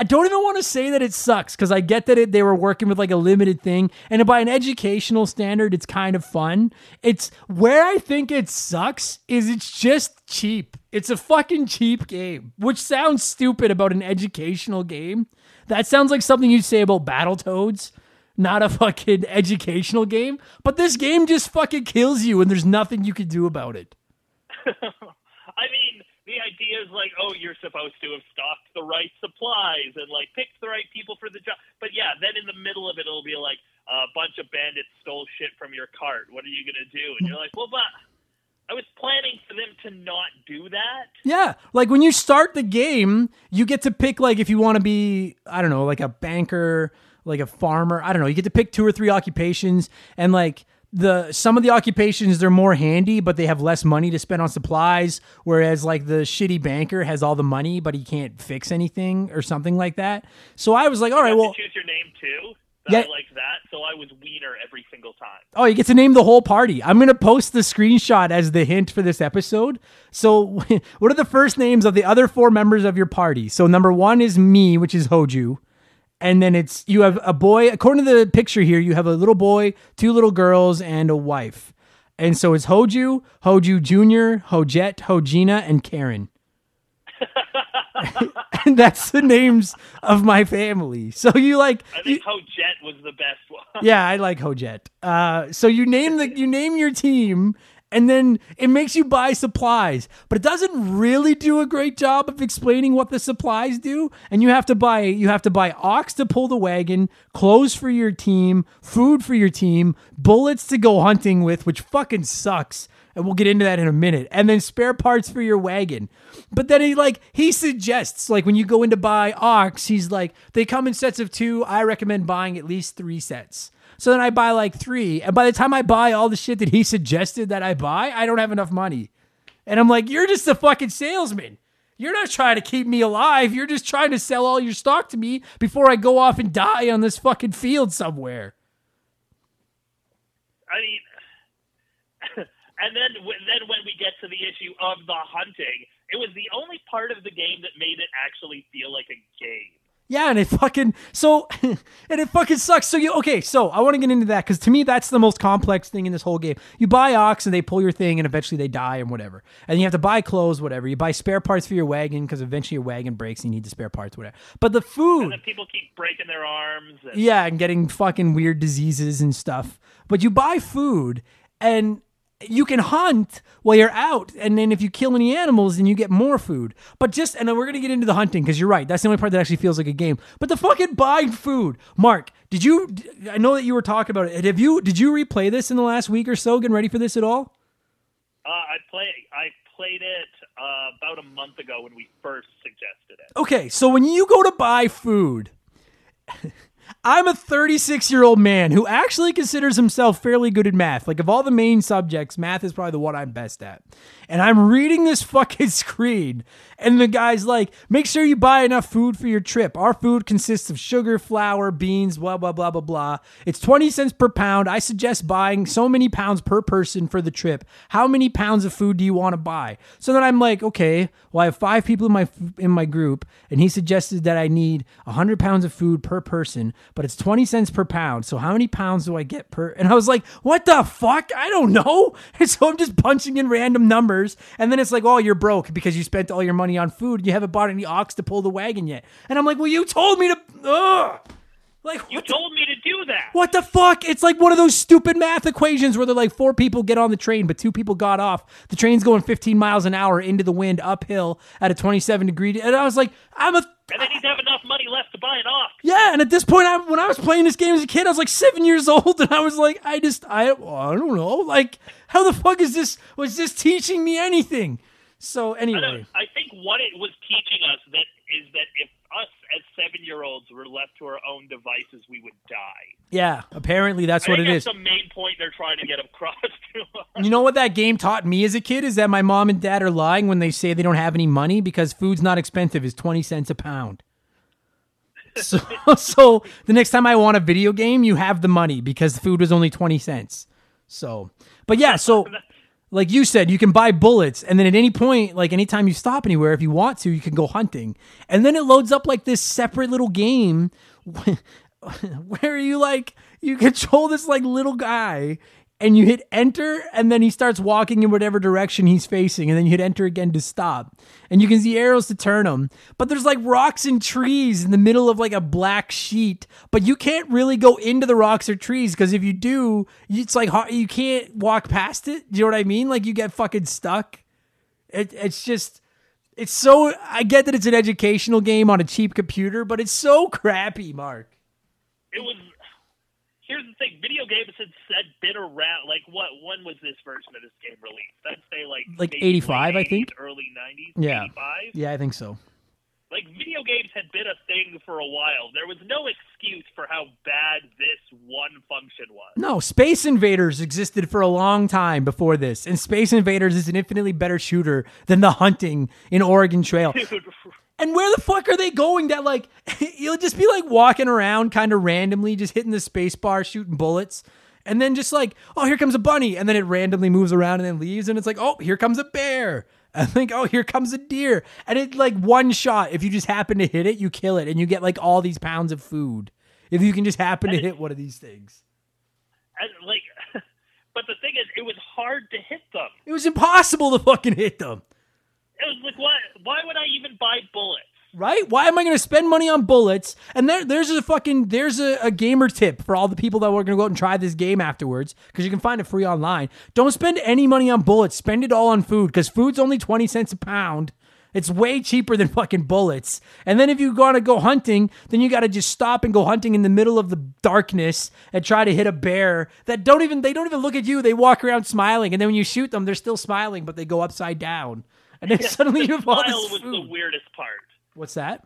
I don't even want to say that it sucks because I get that it, they were working with like a limited thing, and by an educational standard, it's kind of fun. It's where I think it sucks is it's just cheap. It's a fucking cheap game, which sounds stupid about an educational game. That sounds like something you'd say about Battletoads, not a fucking educational game. But this game just fucking kills you, and there's nothing you can do about it. I mean, the idea is like, oh, you're supposed to have stocked the right supplies and like picked the right people for the job. But yeah, then in the middle of it, it'll be like a bunch of bandits stole shit from your cart. What are you gonna do? And you're like, well, but I was planning for them to not do that. Yeah, like when you start the game, you get to pick like if you want to be, I don't know, like a banker, like a farmer. I don't know. You get to pick two or three occupations, and like the some of the occupations they're more handy, but they have less money to spend on supplies. Whereas like the shitty banker has all the money, but he can't fix anything or something like that. So I was like, all right, well, to choose your name too. Yeah. I like that. So I was Wiener every single time. Oh, you get to name the whole party. I'm going to post the screenshot as the hint for this episode. So, what are the first names of the other four members of your party? So, number one is me, which is Hoju. And then it's you have a boy, according to the picture here, you have a little boy, two little girls, and a wife. And so it's Hoju, Hoju Jr., Hojet, Hojina, and Karen. and that's the names of my family. So you like I you- think Hojet was the best one. yeah, I like Hojet. Uh, so you name the you name your team, and then it makes you buy supplies, but it doesn't really do a great job of explaining what the supplies do. And you have to buy you have to buy ox to pull the wagon, clothes for your team, food for your team, bullets to go hunting with, which fucking sucks. And we'll get into that in a minute. And then spare parts for your wagon. But then he like he suggests like when you go in to buy ox, he's like they come in sets of two. I recommend buying at least three sets. So then I buy like three. And by the time I buy all the shit that he suggested that I buy, I don't have enough money. And I'm like, you're just a fucking salesman. You're not trying to keep me alive. You're just trying to sell all your stock to me before I go off and die on this fucking field somewhere. I mean, and then then when we get to the issue of the hunting, it was the only part of the game that made it actually feel like a game. Yeah, and it fucking so and it fucking sucks. So you okay? So I want to get into that because to me that's the most complex thing in this whole game. You buy ox and they pull your thing and eventually they die and whatever. And you have to buy clothes, whatever. You buy spare parts for your wagon because eventually your wagon breaks and you need the spare parts, whatever. But the food, And then people keep breaking their arms. And, yeah, and getting fucking weird diseases and stuff. But you buy food and you can hunt while you're out, and then if you kill any animals, then you get more food. But just and then we're gonna get into the hunting because you're right. That's the only part that actually feels like a game. But the fucking buying food, Mark. Did you? I know that you were talking about it. Have you? Did you replay this in the last week or so? Getting ready for this at all? Uh, I play. I played it uh, about a month ago when we first suggested it. Okay, so when you go to buy food, I'm a 36 year old man who actually considers himself fairly good at math. Like, of all the main subjects, math is probably the one I'm best at. And I'm reading this fucking screen, and the guy's like, make sure you buy enough food for your trip. Our food consists of sugar, flour, beans, blah, blah, blah, blah, blah. It's 20 cents per pound. I suggest buying so many pounds per person for the trip. How many pounds of food do you want to buy? So then I'm like, okay, well, I have five people in my in my group, and he suggested that I need 100 pounds of food per person, but it's 20 cents per pound. So how many pounds do I get per? And I was like, what the fuck? I don't know. And so I'm just punching in random numbers, and then it's like, oh, you're broke because you spent all your money on food. You haven't bought any ox to pull the wagon yet. And I'm like, well, you told me to. Ugh. Like You what the- told me to do that. what the fuck? It's like one of those stupid math equations where they're like four people get on the train, but two people got off. The train's going 15 miles an hour into the wind uphill at a 27 degree. And I was like, I'm a. And then he'd have enough money left to buy an ox. Yeah, and at this point, I, when I was playing this game as a kid, I was like seven years old, and I was like, I just, I, I don't know, like, how the fuck is this? Was this teaching me anything? So I, anyway, I think what it was teaching us that is that if us as seven year olds were left to our own devices, we would die. yeah, apparently that's I what it that's is. the main point they're trying to get across to us. You know what that game taught me as a kid is that my mom and dad are lying when they say they don't have any money because food's not expensive. It's 20 cents a pound. So, so the next time I want a video game, you have the money because the food was only 20 cents. So, but yeah, so like you said, you can buy bullets and then at any point, like anytime you stop anywhere, if you want to, you can go hunting. And then it loads up like this separate little game where you like you control this like little guy and you hit enter and then he starts walking in whatever direction he's facing and then you hit enter again to stop. And you can see arrows to turn him but there's like rocks and trees in the middle of like a black sheet. But you can't really go into the rocks or trees because if you do it's like you can't walk past it. Do you know what i mean? Like you get fucking stuck. It, it's just it's so i get that it's an educational game on a cheap computer but it's so crappy mark. It was here's the thing video games had said been around like what when was this version of this game released i'd say like Like 85, I think. early 90s Yeah. 85 yeah i think so like video games had been a thing for a while there was no excuse for how bad this one function was No, Space Invaders existed for a long time before this, and Space Invaders is an infinitely better shooter than the hunting in Oregon Trail. Dude, And where the fuck are they going? That like you'll just be like walking around kind of randomly, just hitting the space bar, shooting bullets, and then just like, oh, here comes a bunny, and then it randomly moves around and then leaves, and it's like, oh, here comes a bear. I think, oh, here comes a deer, and it like one shot. If you just happen to hit it, you kill it, and you get like all these pounds of food. If you can just happen to hit one of these things. and like but the thing is it was hard to hit them It was impossible to fucking hit them. It was like what why would i even buy bullets Right? Why am I going to spend money on bullets? And there, there's a fucking, there's a, a gamer tip for all the people that were going to go out and try this game afterwards, because you can find it free online. Don't spend any money on bullets. Spend it all on food, because food's only 20 cents a pound. It's way cheaper than fucking bullets. And then if you want to go hunting, then you got to just stop and go hunting in the middle of the darkness and try to hit a bear that don't even, they don't even look at you. They walk around smiling. And then when you shoot them, they're still smiling, but they go upside down. And then suddenly you have all Smile this was the weirdest part What's that?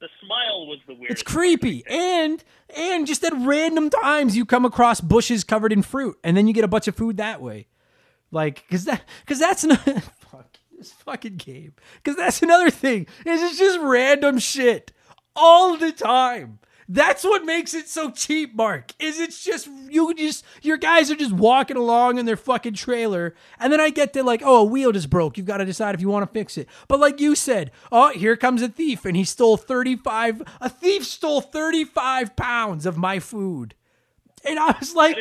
The smile was the weirdest. It's creepy. And and just at random times you come across bushes covered in fruit and then you get a bunch of food that way. Like cuz that cuz that's not fuck this fucking game. Cuz that's another thing. Is it's just random shit all the time. That's what makes it so cheap, Mark. Is it's just you just your guys are just walking along in their fucking trailer, and then I get to like, oh, a wheel just broke. You've got to decide if you want to fix it. But like you said, oh, here comes a thief, and he stole thirty five. A thief stole thirty five pounds of my food, and I was like,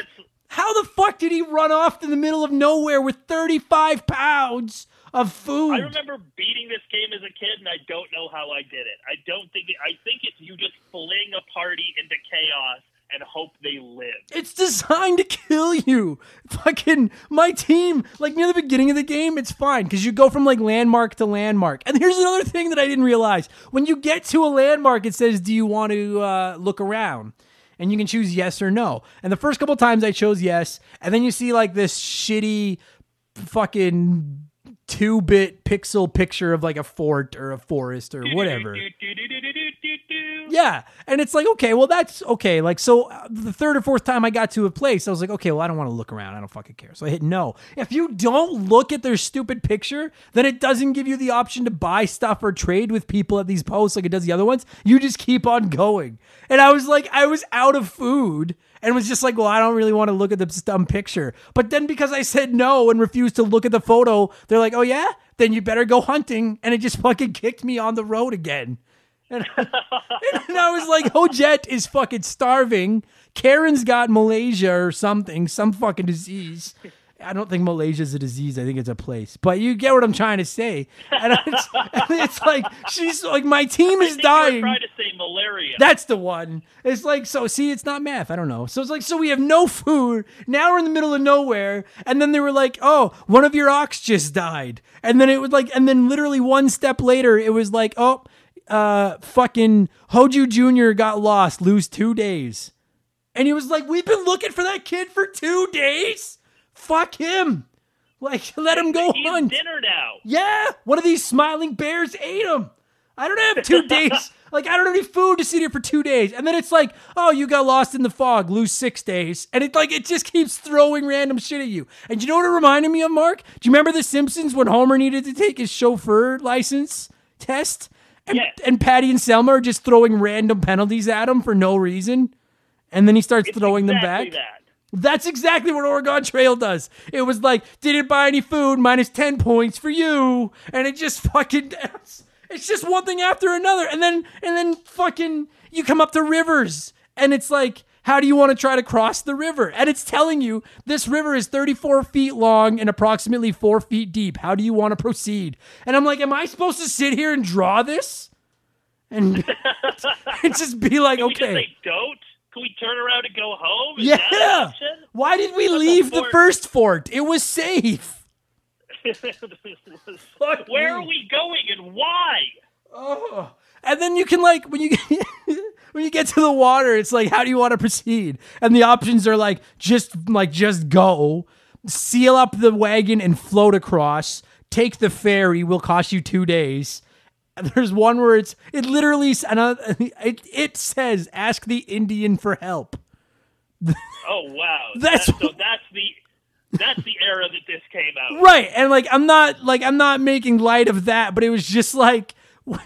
how the fuck did he run off in the middle of nowhere with thirty five pounds? Of food. I remember beating this game as a kid, and I don't know how I did it. I don't think it, I think it's you just fling a party into chaos and hope they live. It's designed to kill you. Fucking my team, like near the beginning of the game, it's fine because you go from like landmark to landmark. And here's another thing that I didn't realize: when you get to a landmark, it says, "Do you want to uh, look around?" And you can choose yes or no. And the first couple times I chose yes, and then you see like this shitty fucking two bit pixel picture of like a fort or a forest or whatever. Yeah. And it's like, okay, well, that's okay. Like, so uh, the third or fourth time I got to a place, I was like, okay, well, I don't want to look around. I don't fucking care. So I hit no. If you don't look at their stupid picture, then it doesn't give you the option to buy stuff or trade with people at these posts like it does the other ones. You just keep on going. And I was like, I was out of food and was just like, well, I don't really want to look at this dumb picture. But then because I said no and refused to look at the photo, they're like, oh, yeah? Then you better go hunting. And it just fucking kicked me on the road again. And, and I was like, Hojet is fucking starving. Karen's got Malaysia or something, some fucking disease. I don't think Malaysia is a disease. I think it's a place. But you get what I'm trying to say. And it's, and it's like she's like my team is dying. Trying to say malaria. That's the one. It's like so. See, it's not math. I don't know. So it's like so we have no food. Now we're in the middle of nowhere. And then they were like, oh, one of your ox just died. And then it was like, and then literally one step later, it was like, oh, uh, fucking Hoju Jr. got lost. Lose two days. And he was like, we've been looking for that kid for two days. Fuck him. Like, let him go He's hunt. dinner now. Yeah, one of these smiling bears ate him. I don't have two days. Like, I don't have any food to sit here for two days. And then it's like, oh, you got lost in the fog, lose six days. And it like it just keeps throwing random shit at you. And you know what it reminded me of, Mark? Do you remember The Simpsons when Homer needed to take his chauffeur license test? And, and Patty and Selma are just throwing random penalties at him for no reason. And then he starts It's throwing exactly them back. That. That's exactly what Oregon Trail does. It was like, didn't buy any food, minus 10 points for you. And it just fucking, it's just one thing after another. And then, and then fucking, you come up to rivers and it's like, how do you want to try to cross the river? And it's telling you this river is 34 feet long and approximately four feet deep. How do you want to proceed? And I'm like, am I supposed to sit here and draw this? And, and just be like, Can we just okay. don't? Can we turn around and go home? Is Yeah. Why did we But the leave the first fort? It was safe. Fuck Where me. are we going and why? Oh. And then you can like when you when you get to the water, it's like, how do you want to proceed? And the options are like just like just go, seal up the wagon and float across. Take the ferry will cost you two days. There's one where it's it literally another uh, it, it says ask the Indian for help. Oh wow. That's- That- so that's the that's the era that this came out. Right. And like I'm not like I'm not making light of that, but it was just like he's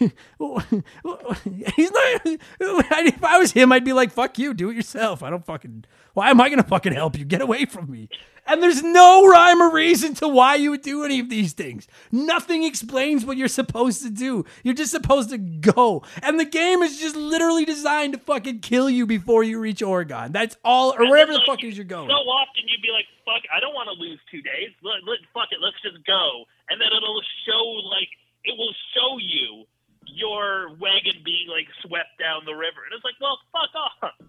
not if I was him I'd be like fuck you, do it yourself. I don't fucking why am I going to fucking help you? Get away from me. And there's no rhyme or reason to why you would do any of these things. Nothing explains what you're supposed to do. You're just supposed to go. And the game is just literally designed to fucking kill you before you reach Oregon. That's all or wherever the fuck is you're going. So often you'd be like, "Fuck, I don't want to lose two days. Let, let, fuck it, let's just go." And then it'll show like it will show you your wagon being like swept down the river, and it's like, well, fuck off.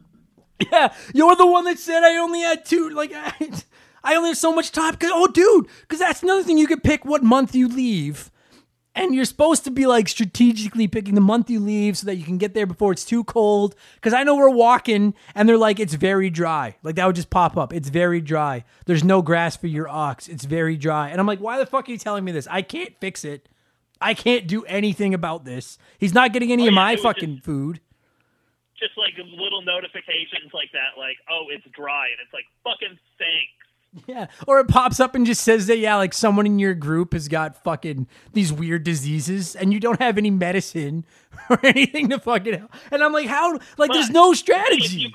Yeah, you're the one that said I only had two. Like, I, I only have so much time. Cause, oh, dude, because that's another thing. You could pick what month you leave. And you're supposed to be like strategically picking the month you leave so that you can get there before it's too cold. Because I know we're walking and they're like, it's very dry. Like that would just pop up. It's very dry. There's no grass for your ox. It's very dry. And I'm like, why the fuck are you telling me this? I can't fix it. I can't do anything about this. He's not getting any Oh, of my fucking food. Just like little notifications like that, like oh, it's dry, and it's like fucking thanks. Yeah. Or it pops up and just says that, yeah, like someone in your group has got fucking these weird diseases and you don't have any medicine or anything to fucking help. And I'm like, how? Like, there's But no You, strategy.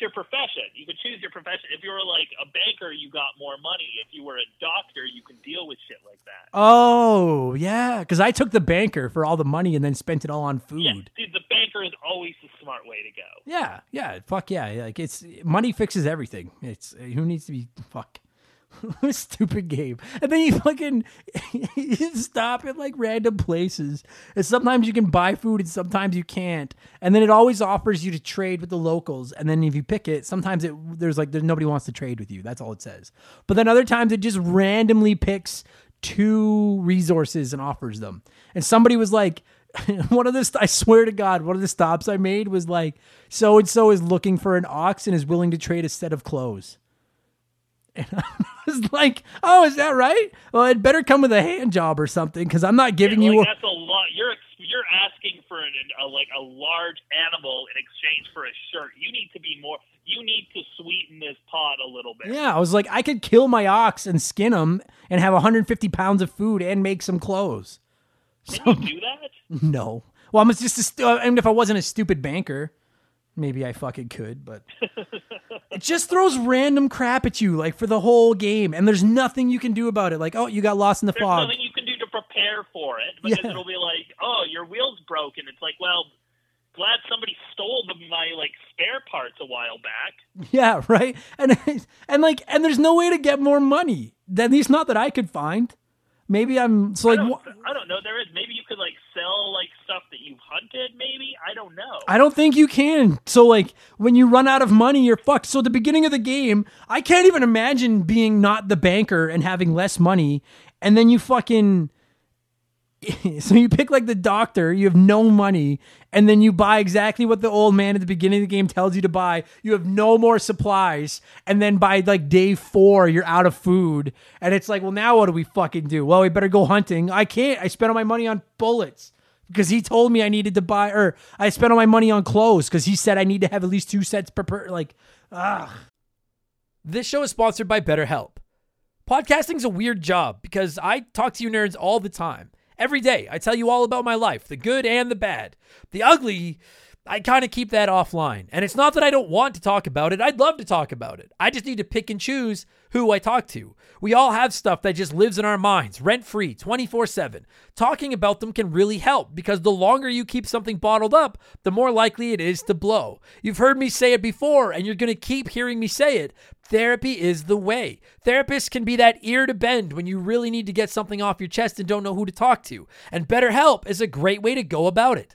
You could choose your profession. You could choose your profession. If you were like a banker, you got more money. If you were a doctor, you can deal with shit like that. Oh, yeah. Because I took the banker for all the money and then spent it all on food. Yeah, dude, the banker is always the smart way to go. Yeah, yeah, fuck yeah. Like it's money fixes everything. It's who needs to be fuck. Stupid game. And then you fucking you stop at like random places. And sometimes you can buy food and sometimes you can't. And then it always offers you to trade with the locals. And then if you pick it, sometimes it there's like there's nobody wants to trade with you. That's all it says. But then other times it just randomly picks two resources and offers them. And somebody was like one of the I swear to God, one of the stops I made was like so and so is looking for an ox and is willing to trade a set of clothes. And I was like, "Oh, is that right? Well, it better come with a hand job or something because I'm not giving like, you." A, that's a lot. You're you're asking for an, a like a large animal in exchange for a shirt. You need to be more. You need to sweeten this pot a little bit. yeah, I was like, I could kill my ox and skin him and have 150 pounds of food and make some clothes. Can you do that? No, well, I'm just a stu- I mean, if I wasn't a stupid banker, maybe I fucking could, but it just throws random crap at you like for the whole game, and there's nothing you can do about it. Like, oh, you got lost in the fog. There's fog. nothing you can do to prepare for it because Yeah. it'll be like, oh, your wheel's broken. It's like, well, glad somebody stole the, my like spare parts a while back. Yeah, right. And and like and there's no way to get more money. At least not that I could find. Maybe I'm so I like don't, wha- I don't know. There is maybe you could like sell like stuff that you've hunted. Maybe I don't know. I don't think you can. So like when you run out of money, you're fucked. So at the beginning of the game, I can't even imagine being not the banker and having less money, and then you fucking. So you pick like the doctor, you have no money, and then you buy exactly what the old man at the beginning of the game tells you to buy. You have no more supplies, and then by like day four, you're out of food, and it's like, well, now what do we fucking do? Well, we better go hunting. I can't. I spent all my money on bullets because he told me I needed to buy, or I spent all my money on clothes because he said I need to have at least two sets per, per like, ah. This show is sponsored by BetterHelp. Podcasting's a weird job because I talk to you nerds all the time. Every day, I tell you all about my life, the good and the bad. The ugly, I kind of keep that offline. And it's not that I don't want to talk about it, I'd love to talk about it. I just need to pick and choose who I talk to. We all have stuff that just lives in our minds, rent free, 24 7. Talking about them can really help because the longer you keep something bottled up, the more likely it is to blow. You've heard me say it before, and you're going to keep hearing me say it. Therapy is the way. Therapists can be that ear to bend when you really need to get something off your chest and don't know who to talk to. And BetterHelp is a great way to go about it.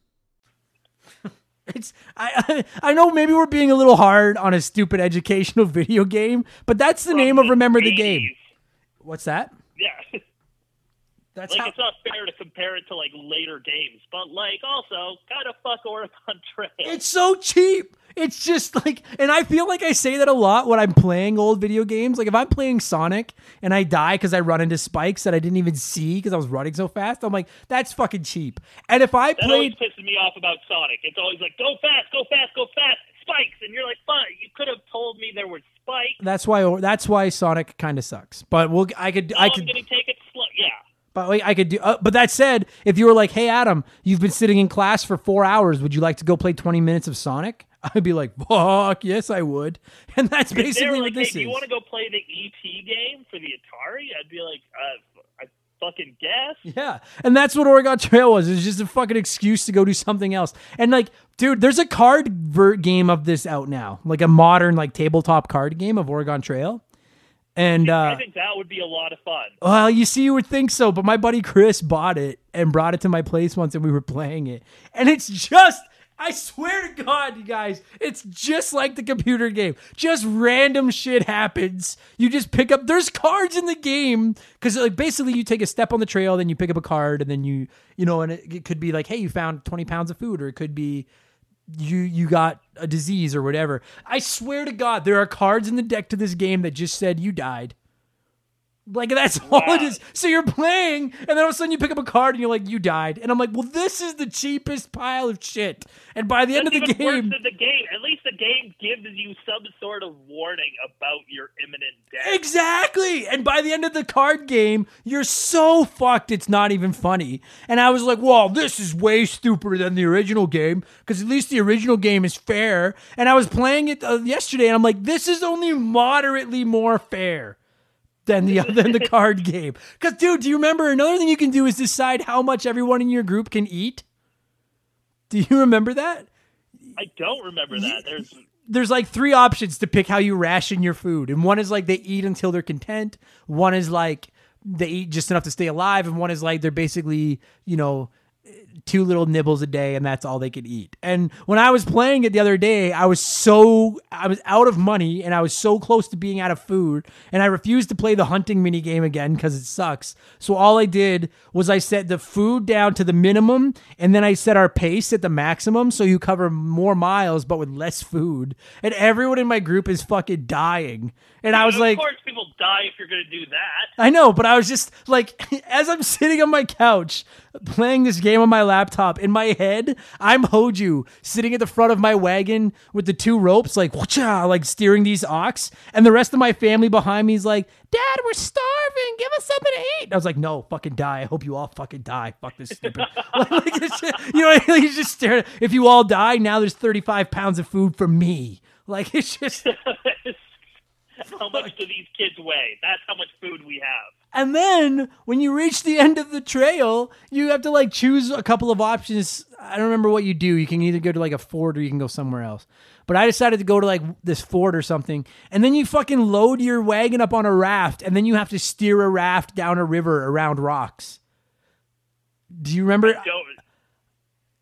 It's I I know maybe we're being a little hard on a stupid educational video game, but that's the name of Remember the Game. What's that? Yeah. That's like how it's not fair to compare it to like later games, but like also kind of fuck Oregon Trail. it's so cheap. It's just like, and I feel like I say that a lot when I'm playing old video games. Like if I'm playing Sonic and I die because I run into spikes that I didn't even see because I was running so fast, I'm like, that's fucking cheap. And if I that always played, pisses me off about Sonic. It's always like go fast, go fast, go fast, spikes, and you're like, fuck, you could have told me there were spikes. that's why that's why Sonic kind of sucks. But we'll I could I I could take it slow. Yeah. But I could do. Uh, but that said, if you were like, "Hey Adam, you've been sitting in class for four hours. Would you like to go play twenty minutes of Sonic?" I'd be like, fuck, yes, I would. And that's basically were what this hey, do you want to go play the ET game for the Atari? I'd be like, uh, I fucking guess. Yeah. And that's what Oregon Trail was. It's just a fucking excuse to go do something else. And like, dude, there's a card game of this out now, like a modern, like tabletop card game of Oregon Trail. And I uh, think that would be a lot of fun. well, you see, you would think so, but my buddy Chris bought it and brought it to my place once, and we were playing it. And it's just, I swear to God, you guys, it's just like the computer game. Just random shit happens. You just pick up. There's cards in the game because, like, basically, you take a step on the trail, then you pick up a card, and then you, you know, and it, it could be like, hey, you found 20 pounds of food, or it could be you you got a disease or whatever. I swear to God, there are cards in the deck to this game that just said you died. Like that's all it is. So you're playing, and then all of a sudden you pick up a card and you're like, you died. And I'm like, well, this is the cheapest pile of shit. And by the end of the game, the game. At least the game gives you some sort of warning about your imminent death. Exactly. And by the end of the card game, you're so fucked it's not even funny. And I was like, well, this is way stupider than the original game because at least the original game is fair. And I was playing it uh, yesterday and I'm like, this is only moderately more fair. Than the than the card game, because dude, do you remember another thing you can do is decide how much everyone in your group can eat? Do you remember that? I don't remember that. There's there's like three options to pick how you ration your food. And one is like they eat until they're content. One is like they eat just enough to stay alive. And one is like they're basically, you know, two little nibbles a day and that's all they could eat. And when I was playing it the other day, I was so I was out of money and I was so close to being out of food and I refused to play the hunting mini game again cuz it sucks. So all I did was I set the food down to the minimum and then I set our pace at the maximum so you cover more miles but with less food. And everyone in my group is fucking dying. And I was of like course, people die if you're going to do that. I know, but I was just like, as I'm sitting on my couch playing this game on my laptop, in my head, I'm Hoju sitting at the front of my wagon with the two ropes, like, like steering these ox. And the rest of my family behind me is like, Dad, we're starving. Give us something to eat. I was like, no, fucking die. I hope you all fucking die. Fuck this stupid. like, just- you know, he's just staring. If you all die, now there's 35 pounds of food for me. Like, it's just. how much do these kids weigh? That's how much food we have. And then when you reach the end of the trail, you have to like choose a couple of options. I don't remember what you do. You can either go to like a fort or you can go somewhere else. But I decided to go to like this fort or something. And then you fucking load your wagon up on a raft and then you have to steer a raft down a river around rocks. Do you remember? Don't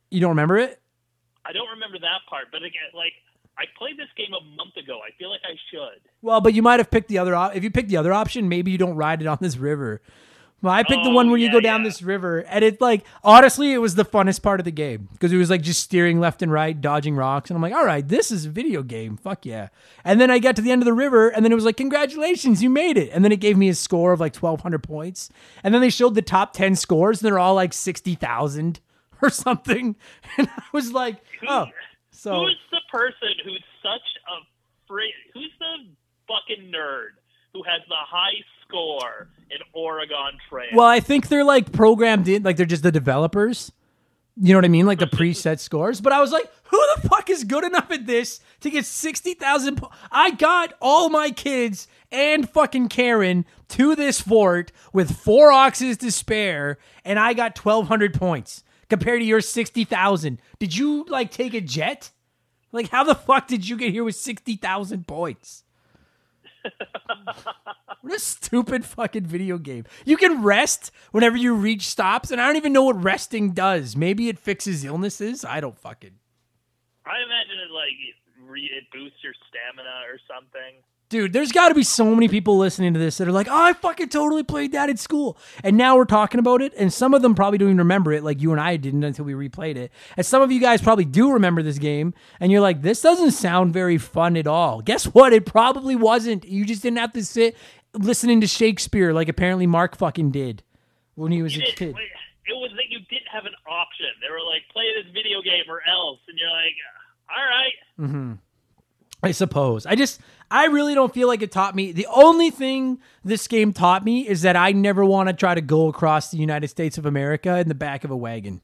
You don't remember it? I don't remember that part, but again, like I played this game a month ago. I feel like I should. Well, but you might have picked the other. Op- if you picked the other option, maybe you don't ride it on this river. Well, I picked the oh, one where you yeah, go down yeah. this river, and it like honestly, it was the funnest part of the game because it was like just steering left and right, dodging rocks, and I'm like, all right, this is a video game, fuck yeah. And then I got to the end of the river, and then it was like, congratulations, you made it, and then it gave me a score of like 1,200 points, and then they showed the top 10 scores, and they're all like 60,000 or something, and I was like, oh, so Who's the person who's such a free? Who's the fucking nerd who has the high score in Oregon Trail? Well, I think they're like programmed in, like they're just the developers. You know what I mean? Like the preset scores. But I was like, who the fuck is good enough at this to get 60,000? Po- I got all my kids and fucking Karen to this fort with four oxes to spare, and I got 1,200 points compared to your 60,000. Did you like take a jet? Like, how the fuck did you get here with 60,000 points? What a stupid fucking video game. You can rest whenever you reach stops, and I don't even know what resting does. Maybe it fixes illnesses. I don't fucking. I imagine it like it boosts your stamina or something. Dude, there's got to be so many people listening to this that are like, oh, I fucking totally played that in school. And now we're talking about it, and some of them probably don't even remember it, like you and I didn't until we replayed it. And some of you guys probably do remember this game, and you're like, this doesn't sound very fun at all. Guess what? It probably wasn't. You just didn't have to sit listening to Shakespeare like apparently Mark fucking did when he was a kid. it was that you didn't have an option. They were like, play this video game or else, and you're like, all right. mm-hmm. I suppose. I just, I really don't feel like it taught me. The only thing this game taught me is that I never want to try to go across the United States of America in the back of a wagon.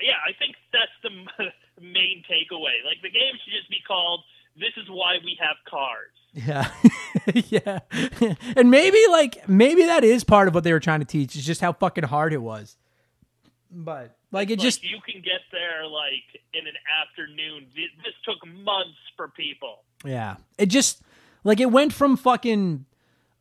Yeah, I think that's the main takeaway. Like the game should just be called "This is why we have cars." Yeah. yeah. and maybe like maybe that is part of what they were trying to teach. Is just how fucking hard it was. But like it Like, just you can get there like in an afternoon. This took months for people. Yeah. It just like it went from fucking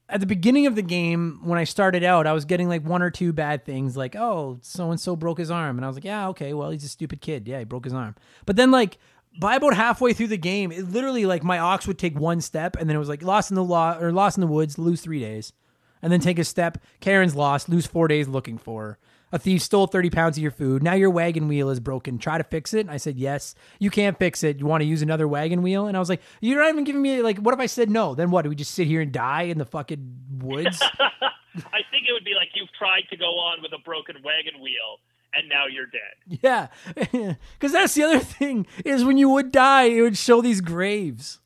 at the beginning of the game when I started out, I was getting like one or two bad things like, "Oh, so and so broke his arm." And I was like, "Yeah, okay, well, he's a stupid kid. Yeah, he broke his arm." But then like by about halfway through the game, it literally like my ox would take one step and then it was like lost in the law or lost in the woods, lose 3 days. And then take a step, Karen's lost, lose 4 days looking for her. A thief stole 30 pounds of your food. Now your wagon wheel is broken. Try to fix it. And I said, Yes. You can't fix it. You want to use another wagon wheel? And I was like, You're not even giving me, like, what if I said no? Then what? Do we just sit here and die in the fucking woods? I think it would be like you've tried to go on with a broken wagon wheel and now you're dead. yeah. Because that's the other thing is when you would die, it would show these graves.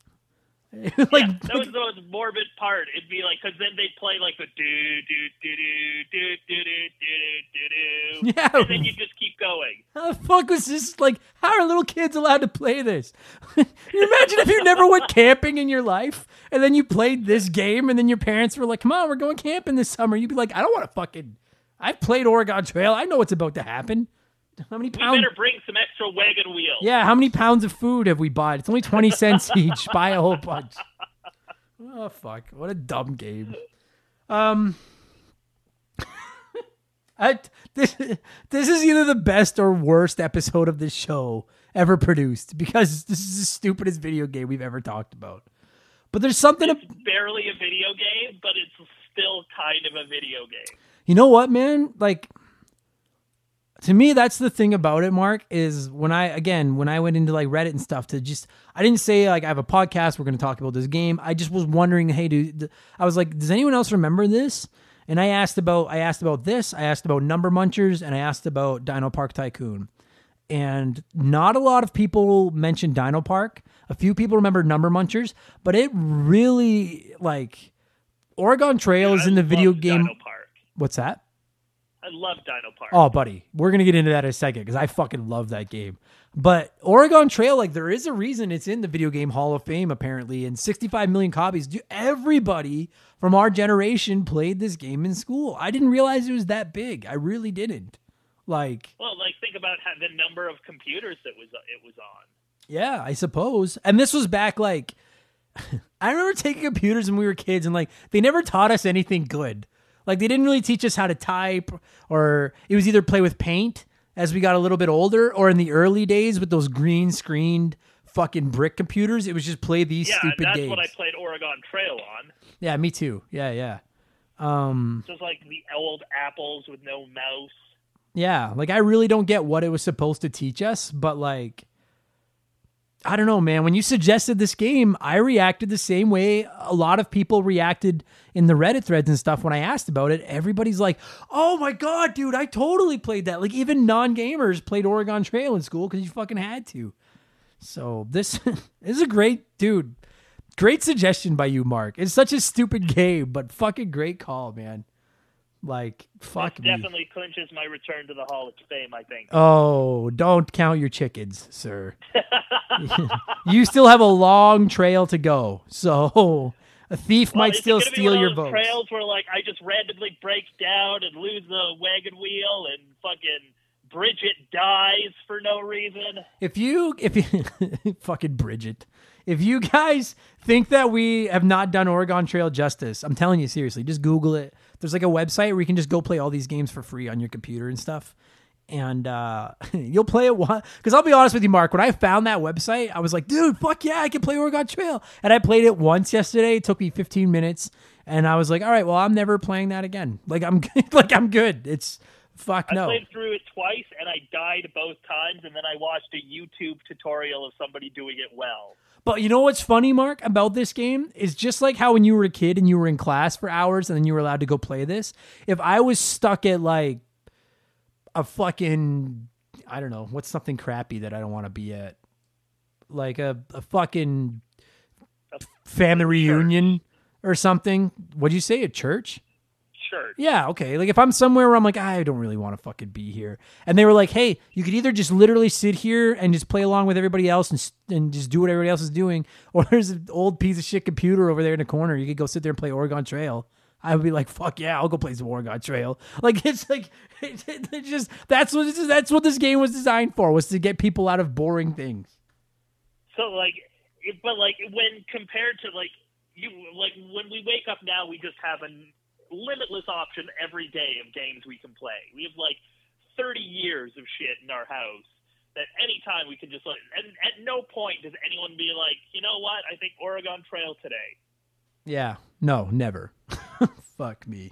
Like, yeah, that was the most morbid part. It'd be like because then they'd play like the do do do do do do do do do do, Yeah. and then you just keep going. How the fuck was this? Like, how are little kids allowed to play this? Can you imagine if you never went camping in your life and then you played this game and then your parents were like, come on, we're going camping this summer. You'd be like, I don't want to fucking. I've played Oregon Trail. I know what's about to happen. How many We pounds? better bring some extra wagon wheels. Yeah, how many pounds of food have we bought? It's only 20 cents each. Buy a whole bunch. Oh, fuck. What a dumb game. Um. I, this, this is either the best or worst episode of this show ever produced because this is the stupidest video game we've ever talked about. But there's something, It's barely a video game, but it's still kind of a video game. you know what, man? Like, to me, that's the thing about it, Mark, is when I, again, when I went into like Reddit and stuff to just, I didn't say like I have a podcast, we're going to talk about this game. I just was wondering, hey, dude, I was like, does anyone else remember this? And I asked about, I asked about this, I asked about Number Munchers, and I asked about Dino Park Tycoon. And not a lot of people mentioned Dino Park. A few people remember Number Munchers, but it really, like, Oregon Trail is I in the video game. Dino Park. What's that? I love Dino Park. Oh, buddy, we're gonna get into that in a second because I fucking love that game. But Oregon Trail, like, there is a reason it's in the video game Hall of Fame apparently, and 65 million copies. Do everybody from our generation played this game in school? I didn't realize it was that big. I really didn't. Like, Well, like think about how, the number of computers that was it was on. yeah, I suppose. And this was back like I remember taking computers when we were kids and like they never taught us anything good. Like they didn't really teach us how to type or it was either play with paint as we got a little bit older or in the early days with those green screened fucking brick computers, it was just play these Yeah, stupid that's games. what I played Oregon Trail on. yeah, me too. Yeah, yeah. Um Just like the old apples with no mouse. Yeah, like I really don't get what it was supposed to teach us, but like I don't know, man. When you suggested this game, I reacted the same way a lot of people reacted in the Reddit threads and stuff when I asked about it. Everybody's like, "Oh my god, dude, I totally played that." Like even non-gamers played Oregon Trail in school cuz you fucking had to. So, this, this is a great dude. Great suggestion by you, Mark. It's such a stupid game, but fucking great call, man. Like, fuck That me. definitely clinches my return to the Hall of Fame. I think. Oh, don't count your chickens, sir. you still have a long trail to go. So a thief Well, might still steal your votes. Trails where like I just randomly break down and lose the wagon wheel and fucking Bridget dies for no reason. If you if you fucking Bridget. If you guys think that we have not done Oregon Trail justice, I'm telling you seriously, just Google it. There's like a website where you can just go play all these games for free on your computer and stuff. And uh, you'll play it one because I'll be honest with you, Mark. When I found that website, I was like, dude, fuck yeah, I can play Oregon Trail. And I played it once yesterday. It took me 15 minutes, and I was like, all right, well, I'm never playing that again. Like I'm like I'm good. It's fuck no. I played through it twice and I died both times, and then I watched a YouTube tutorial of somebody doing it well. But you know what's funny, Mark, about this game is just like how when you were a kid and you were in class for hours and then you were allowed to go play this. If I was stuck at like a fucking, I don't know, what's something crappy that I don't want to be at? Like a, a fucking family reunion or something. What'd you say? A church? Church. Yeah, okay. Like if I'm somewhere where I'm like, I don't really want to fucking be here, and they were like, hey, you could either just literally sit here and just play along with everybody else and and just do what everybody else is doing, or there's an old piece of shit computer over there in the corner. You could go sit there and play Oregon Trail. I would be like, fuck yeah, I'll go play some Oregon Trail. Like it's like it, it, it just that's what this is, that's what this game was designed for was to get people out of boring things. So like, but like when compared to like you like when we wake up now, we just have a limitless option every day of games we can play. We have like 30 years of shit in our house that anytime we can just like, and at no point does anyone be like, you know what? I think Oregon Trail today. Yeah, no, never. fuck me.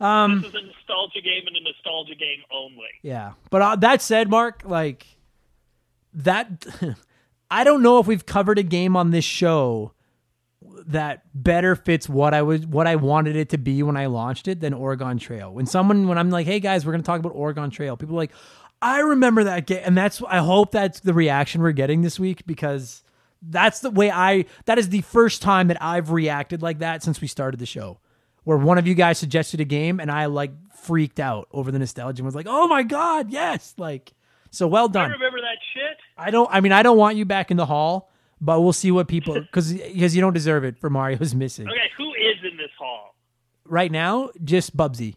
Um, This is a nostalgia game and a nostalgia game only. Yeah, but uh, that said, Mark, like that, I don't know if we've covered a game on this show that better fits what I was what I wanted it to be when I launched it than Oregon Trail. When someone when I'm like, "Hey guys, we're going to talk about Oregon Trail," people are like, "I remember that game," and that's I hope that's the reaction we're getting this week because that's the way I that is the first time that I've reacted like that since we started the show. Where one of you guys suggested a game and I like freaked out over the nostalgia and was like, "Oh my god, yes!" Like, so well done. I remember that shit. I don't. I mean, I don't want you back in the hall, but we'll see what people because because you don't deserve it for Mario's missing Okay, who is in this hall? right now. Just Bubsy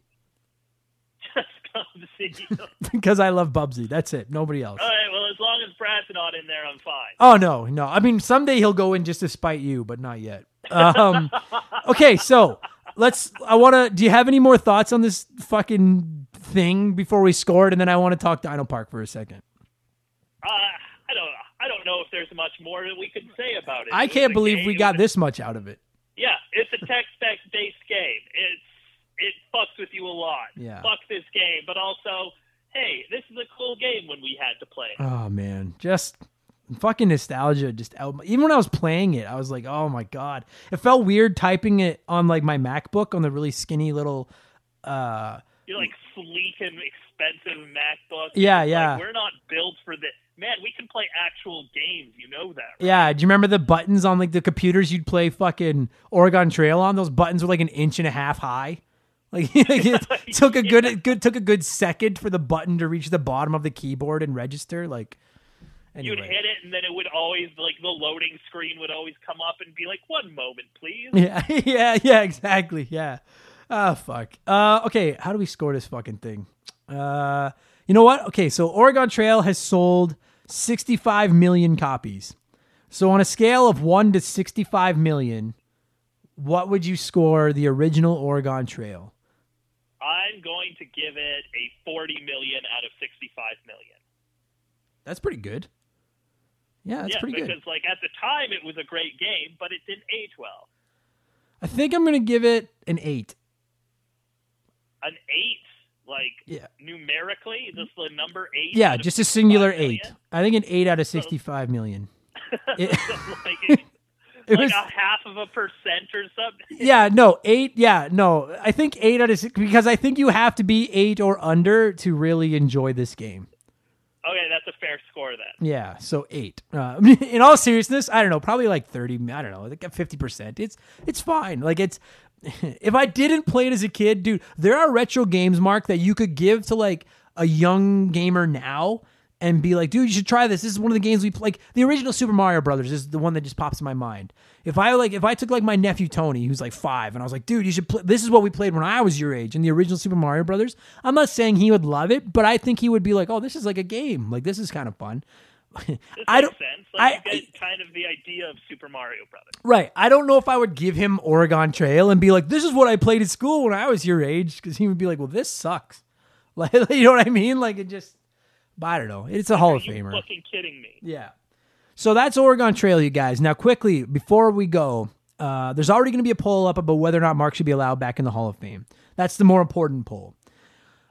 Just come see. Because I love Bubsy. That's it. Nobody else. All right. well, as long as Brad's not in there, I'm fine. Oh no, no. I mean, someday he'll go in just to spite you, but not yet. Um, okay, so let's. I want to. Do you have any more thoughts on this fucking thing before we score it? And then I want to talk Dino Park for a second. Uh, I don't. Know if there's much more that we could say about it. I It can't believe game- we got this much out of it. Yeah, it's a text-based game. It's it fucks with you a lot. Yeah. Fuck this game, but also, hey, this is a cool game when we had to play. it. Oh man, just fucking nostalgia. Just out. Even when I was playing it, I was like, oh my god. It felt weird typing it on like my MacBook on the really skinny little. uh You're like sleek and expensive MacBook. Yeah, yeah. Like, we're not built for this. Man, we can play actual games. You know that. right? Yeah, do you remember the buttons on like the computers you'd play fucking Oregon Trail on? Those buttons were like an inch and a half high. Like it took a good good took a good second for the button to reach the bottom of the keyboard and register. Like You'd hit it, and then it would always like the loading screen would always come up and be like, "One moment, please." Yeah, yeah, yeah, exactly. Yeah. Oh fuck. Uh okay, how do we score this fucking thing? Uh you know what? Okay, so Oregon Trail has sold 65 million copies. So on a scale of 1 to 65 million, what would you score the original Oregon Trail? I'm going to give it a 40 million out of 65 million. That's pretty good. Yeah, that's yeah, pretty because good. like at the time it was a great game, but it didn't age well. I think I'm going to give it an 8. An eight, like Yeah. numerically, is this the number eight? Yeah, just a singular 65 8. million? I think an 8 out of 65 million. It- like it, It like was- a half of a percent or something. yeah, no, eight. Yeah, no, I think eight out of six because I think you have to be eight or under to really enjoy this game. Okay, that's a fair score then. Yeah, so eight. Uh, in all seriousness, I don't know, probably like thirty. I don't know, like fifty percent. It's it's fine. Like it's if I didn't play it as a kid, dude, there are retro games, Mark, that you could give to like a young gamer now and be like, dude, you should try this. This is one of the games we play. Like the original Super Mario Brothers is the one that just pops in my mind. If I like, if I took like my nephew Tony, who's like five, and I was like, dude, you should play. This is what we played when I was your age in the original Super Mario Brothers. I'm not saying he would love it, but I think he would be like, oh, this is like a game. Like this is kind of fun. I don't. sense. Like I- get kind of the idea of Super Mario Brothers. Right. I don't know if I would give him Oregon Trail and be like, this is what I played at school when I was your age. Cause he would be like, well, this sucks. Like, you know what I mean? Like it just, but I don't know. It's a Hall Are of you Famer. fucking kidding me? Yeah. So that's Oregon Trail, you guys. Now, quickly, before we go, uh, there's already going to be a poll up about whether or not Mark should be allowed back in the Hall of Fame. That's the more important poll.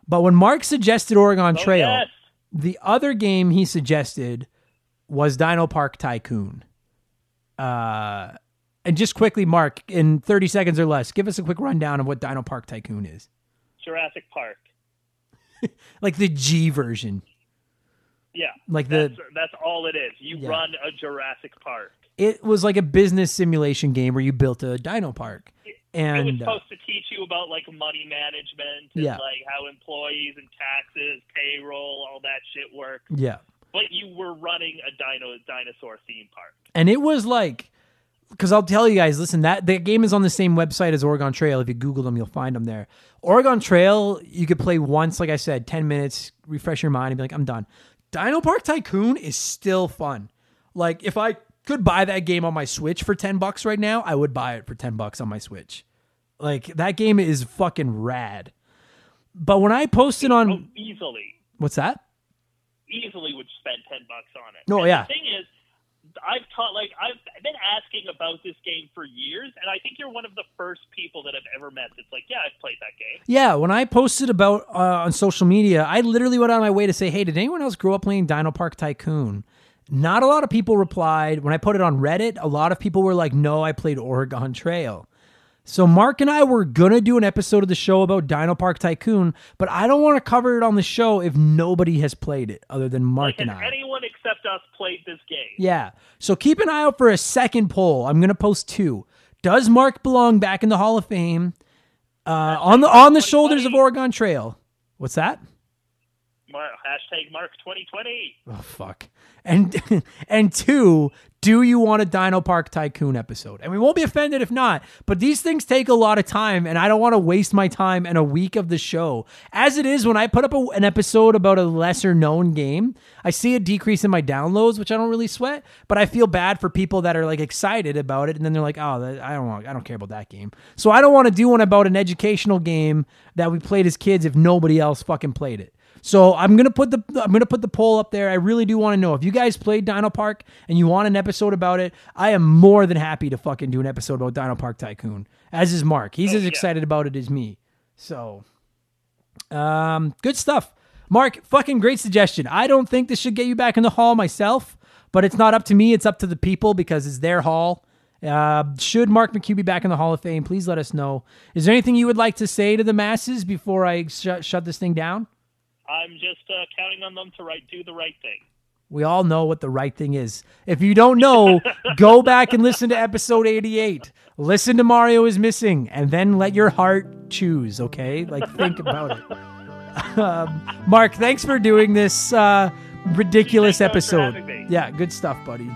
But when Mark suggested Oregon Oh, Trail, yes. the other game he suggested was Dino Park Tycoon. Uh, and just quickly, Mark, in 30 seconds or less, give us a quick rundown of what Dino Park Tycoon is. Jurassic Park. Like the G version. Yeah. Like the That's, that's all it is. You Yeah. run a Jurassic Park. it was like a business simulation game where you built a dino park. It was And uh, supposed to teach you about like money management and Yeah. like how employees and taxes, payroll, all that shit works. yeah. But you were running a dino dinosaur theme park. and it was like because i'll tell you guys listen that the game is on the same website as oregon trail. If you google them you'll find them there. Oregon trail you could play once like i said 10 minutes refresh your mind and be like i'm done. Dino park tycoon is still fun. Like if i could buy that game on my switch for 10 bucks right now i would buy it for 10 bucks on my switch. Like that game is fucking rad. But when i posted Oh, on easily, what's that easily would spend ten bucks on it. No, And yeah. The thing is, I've taught like I've been asking about this game for years, and I think you're one of the first people that I've ever met that's like, yeah, I've played that game. Yeah, when I posted about uh, on social media, I literally went out of my way to say, "Hey, did anyone else grow up playing Dino Park Tycoon?" Not a lot of people replied. When I put it on Reddit, a lot of people were like, "No, I played Oregon Trail." So Mark and I were gonna do an episode of the show about Dino Park Tycoon, but I don't want to cover it on the show if nobody has played it other than Mark Like, and has I. anyone except us played this game? Yeah. So keep an eye out for a second poll. I'm gonna post two. Does Mark belong back in the Hall of Fame? Uh, on the on the shoulders of Oregon Trail. What's that? Mark, hashtag Mark 2020. Oh fuck. And and two, do you want a Dino Park Tycoon episode? And we won't be offended if not, but these things take a lot of time and I don't want to waste my time and a week of the show. As it is when I put up a, an episode about a lesser known game, I see a decrease in my downloads, which I don't really sweat, but I feel bad for people that are like excited about it and then they're like, "Oh, I don't want I don't care about that game." So I don't want to do one about an educational game that we played as kids if nobody else fucking played it. So I'm gonna put the I'm gonna put the poll up there. I really do want to know if you guys played Dino Park and you want an episode about it. I am more than happy to fucking do an episode about Dino Park Tycoon. As is Mark. He's Oh, as yeah. excited about it as me. So, um, good stuff. Mark, fucking great suggestion. I don't think this should get you back in the hall myself, but it's not up to me. It's up to the people because it's their hall. Uh, should Mark McCue be back in the Hall of Fame? Please let us know. Is there anything you would like to say to the masses before I sh- shut this thing down? I'm just uh, counting on them to right, do the right thing. We all know what the right thing is. If you don't know, go back and listen to episode 88. Listen to Mario is Missing and then let your heart choose, okay? Like, think about it. um, Mark, thanks for doing this uh, ridiculous Thanks episode. Yeah, good stuff, buddy.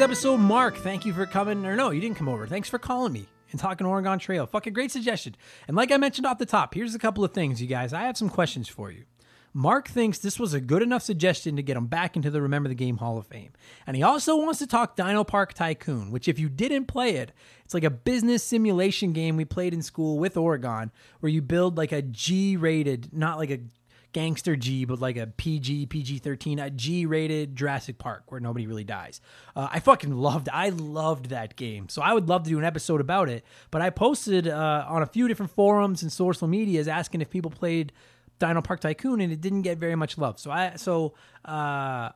Week's episode. Mark, thank you for coming. Or no, you didn't come over. Thanks for calling me and talking Oregon Trail. Fucking great suggestion. And like I mentioned off the top, here's a couple of things, you guys. I have some questions for you. Mark thinks this was a good enough suggestion to get him back into the Remember the Game Hall of Fame. And he also wants to talk Dino Park Tycoon, which, if you didn't play it, it's like a business simulation game we played in school with Oregon, where you build like a G rated, not like a gangster G, but like a PG, PG 13, a G rated Jurassic Park where nobody really dies. Uh, I fucking loved I loved that game. So I would love to do an episode about it. But I posted uh, on a few different forums and social medias asking if people played Dino Park Tycoon, and it didn't get very much love. So I so uh,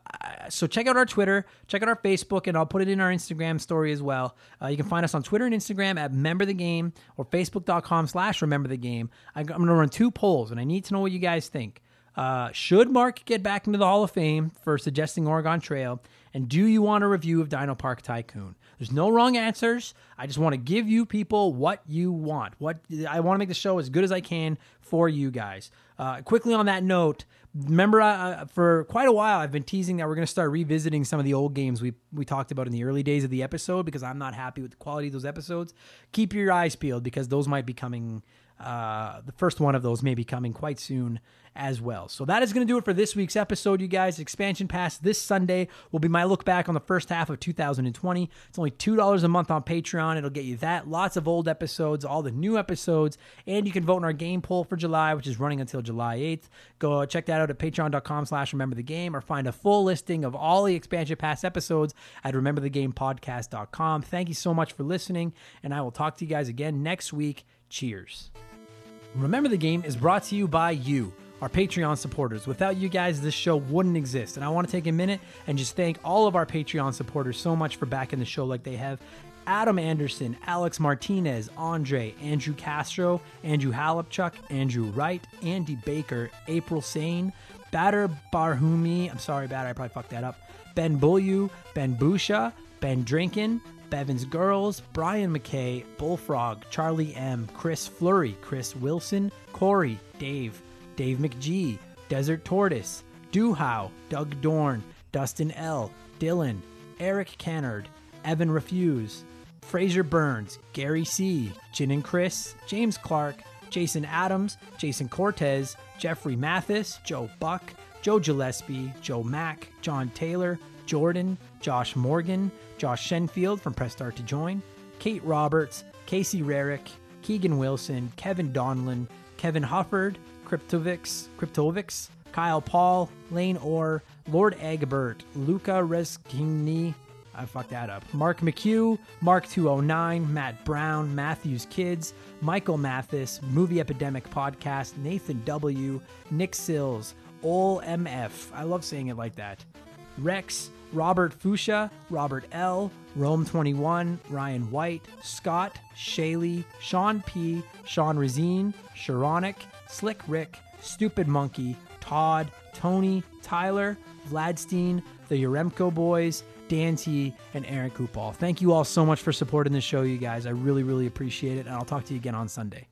so check out our Twitter, check out our Facebook, and I'll put it in our Instagram story as well. Uh, you can find us on Twitter and Instagram at Remember the Game or Facebook.com slash Remember the Game. I'm going to run two polls, and I need to know what you guys think. Uh, should Mark get back into the Hall of Fame for suggesting Oregon Trail? And do you want a review of Dino Park Tycoon? There's no wrong answers. I just want to give you people what you want. What I want to make the show as good as I can for you guys. Uh, quickly on that note, remember uh, for quite a while I've been teasing that we're going to start revisiting some of the old games we we talked about in the early days of the episode because I'm not happy with the quality of those episodes. Keep your eyes peeled because those might be coming. Uh, the first one of those may be coming quite soon as well. So that is going to do it for this week's episode, you guys. Expansion Pass this Sunday will be my look back on the first half of 2020. It's only $2 a month on Patreon. It'll get you that, lots of old episodes, all the new episodes, and you can vote in our game poll for July, which is running until July 8th. Go check that out at patreon.com slash remember the game or find a full listing of all the Expansion Pass episodes at rememberthegamepodcast.com. Thank you so much for listening, and I will talk to you guys again next week. Cheers. Remember the Game is brought to you by you. our Patreon supporters. Without you guys, this show wouldn't exist. And I want to take a minute and just thank all of our Patreon supporters so much for backing the show like they have. Adam Anderson, Alex Martinez, Andre, Andrew Castro, Andrew Halipchuk, Andrew Wright, Andy Baker, April Sane, Batter Barhumi, I'm sorry, Batter, I probably fucked that up, Ben Bulyu, Ben Busha, Ben Drinkin, Bevins Girls, Brian McKay, Bullfrog, Charlie M, Chris Flurry, Chris Wilson, Corey, Dave, Dave McGee, Desert Tortoise, Duhow, Doug Dorn, Dustin L, Dylan, Eric Kennard, Evan Refuse, Fraser Burns, Gary C, Jin and Chris, James Clark, Jason Adams, Jason Cortez, Jeffrey Mathis, Joe Buck, Joe Gillespie, Joe Mack, John Taylor, Jordan, Josh Morgan, Josh Shenfield from Press Start to Join, Kate Roberts, Casey Rarick, Keegan Wilson, Kevin Donlin, Kevin Hufford, Cryptovix, Cryptovix, Kyle Paul, Lane Orr, Lord Egbert, Luca Reskini, I fucked that up. Mark McCue, Mark209, Matt Brown, Matthews Kids, Michael Mathis, Movie Epidemic Podcast, Nathan W., Nick Sills, Ol MF. I love saying it like that. Rex, Robert Fuchsia, Robert L., Rome21, Ryan White, Scott, Shaylee, Sean P., Sean Razine, Sharonic, Slick Rick, Stupid Monkey, Todd, Tony, Tyler, Vladstein, the Uremko Boys, Dan T, and Aaron Kupal. Thank you all so much for supporting the show, you guys. I really, really appreciate it, and I'll talk to you again on Sunday.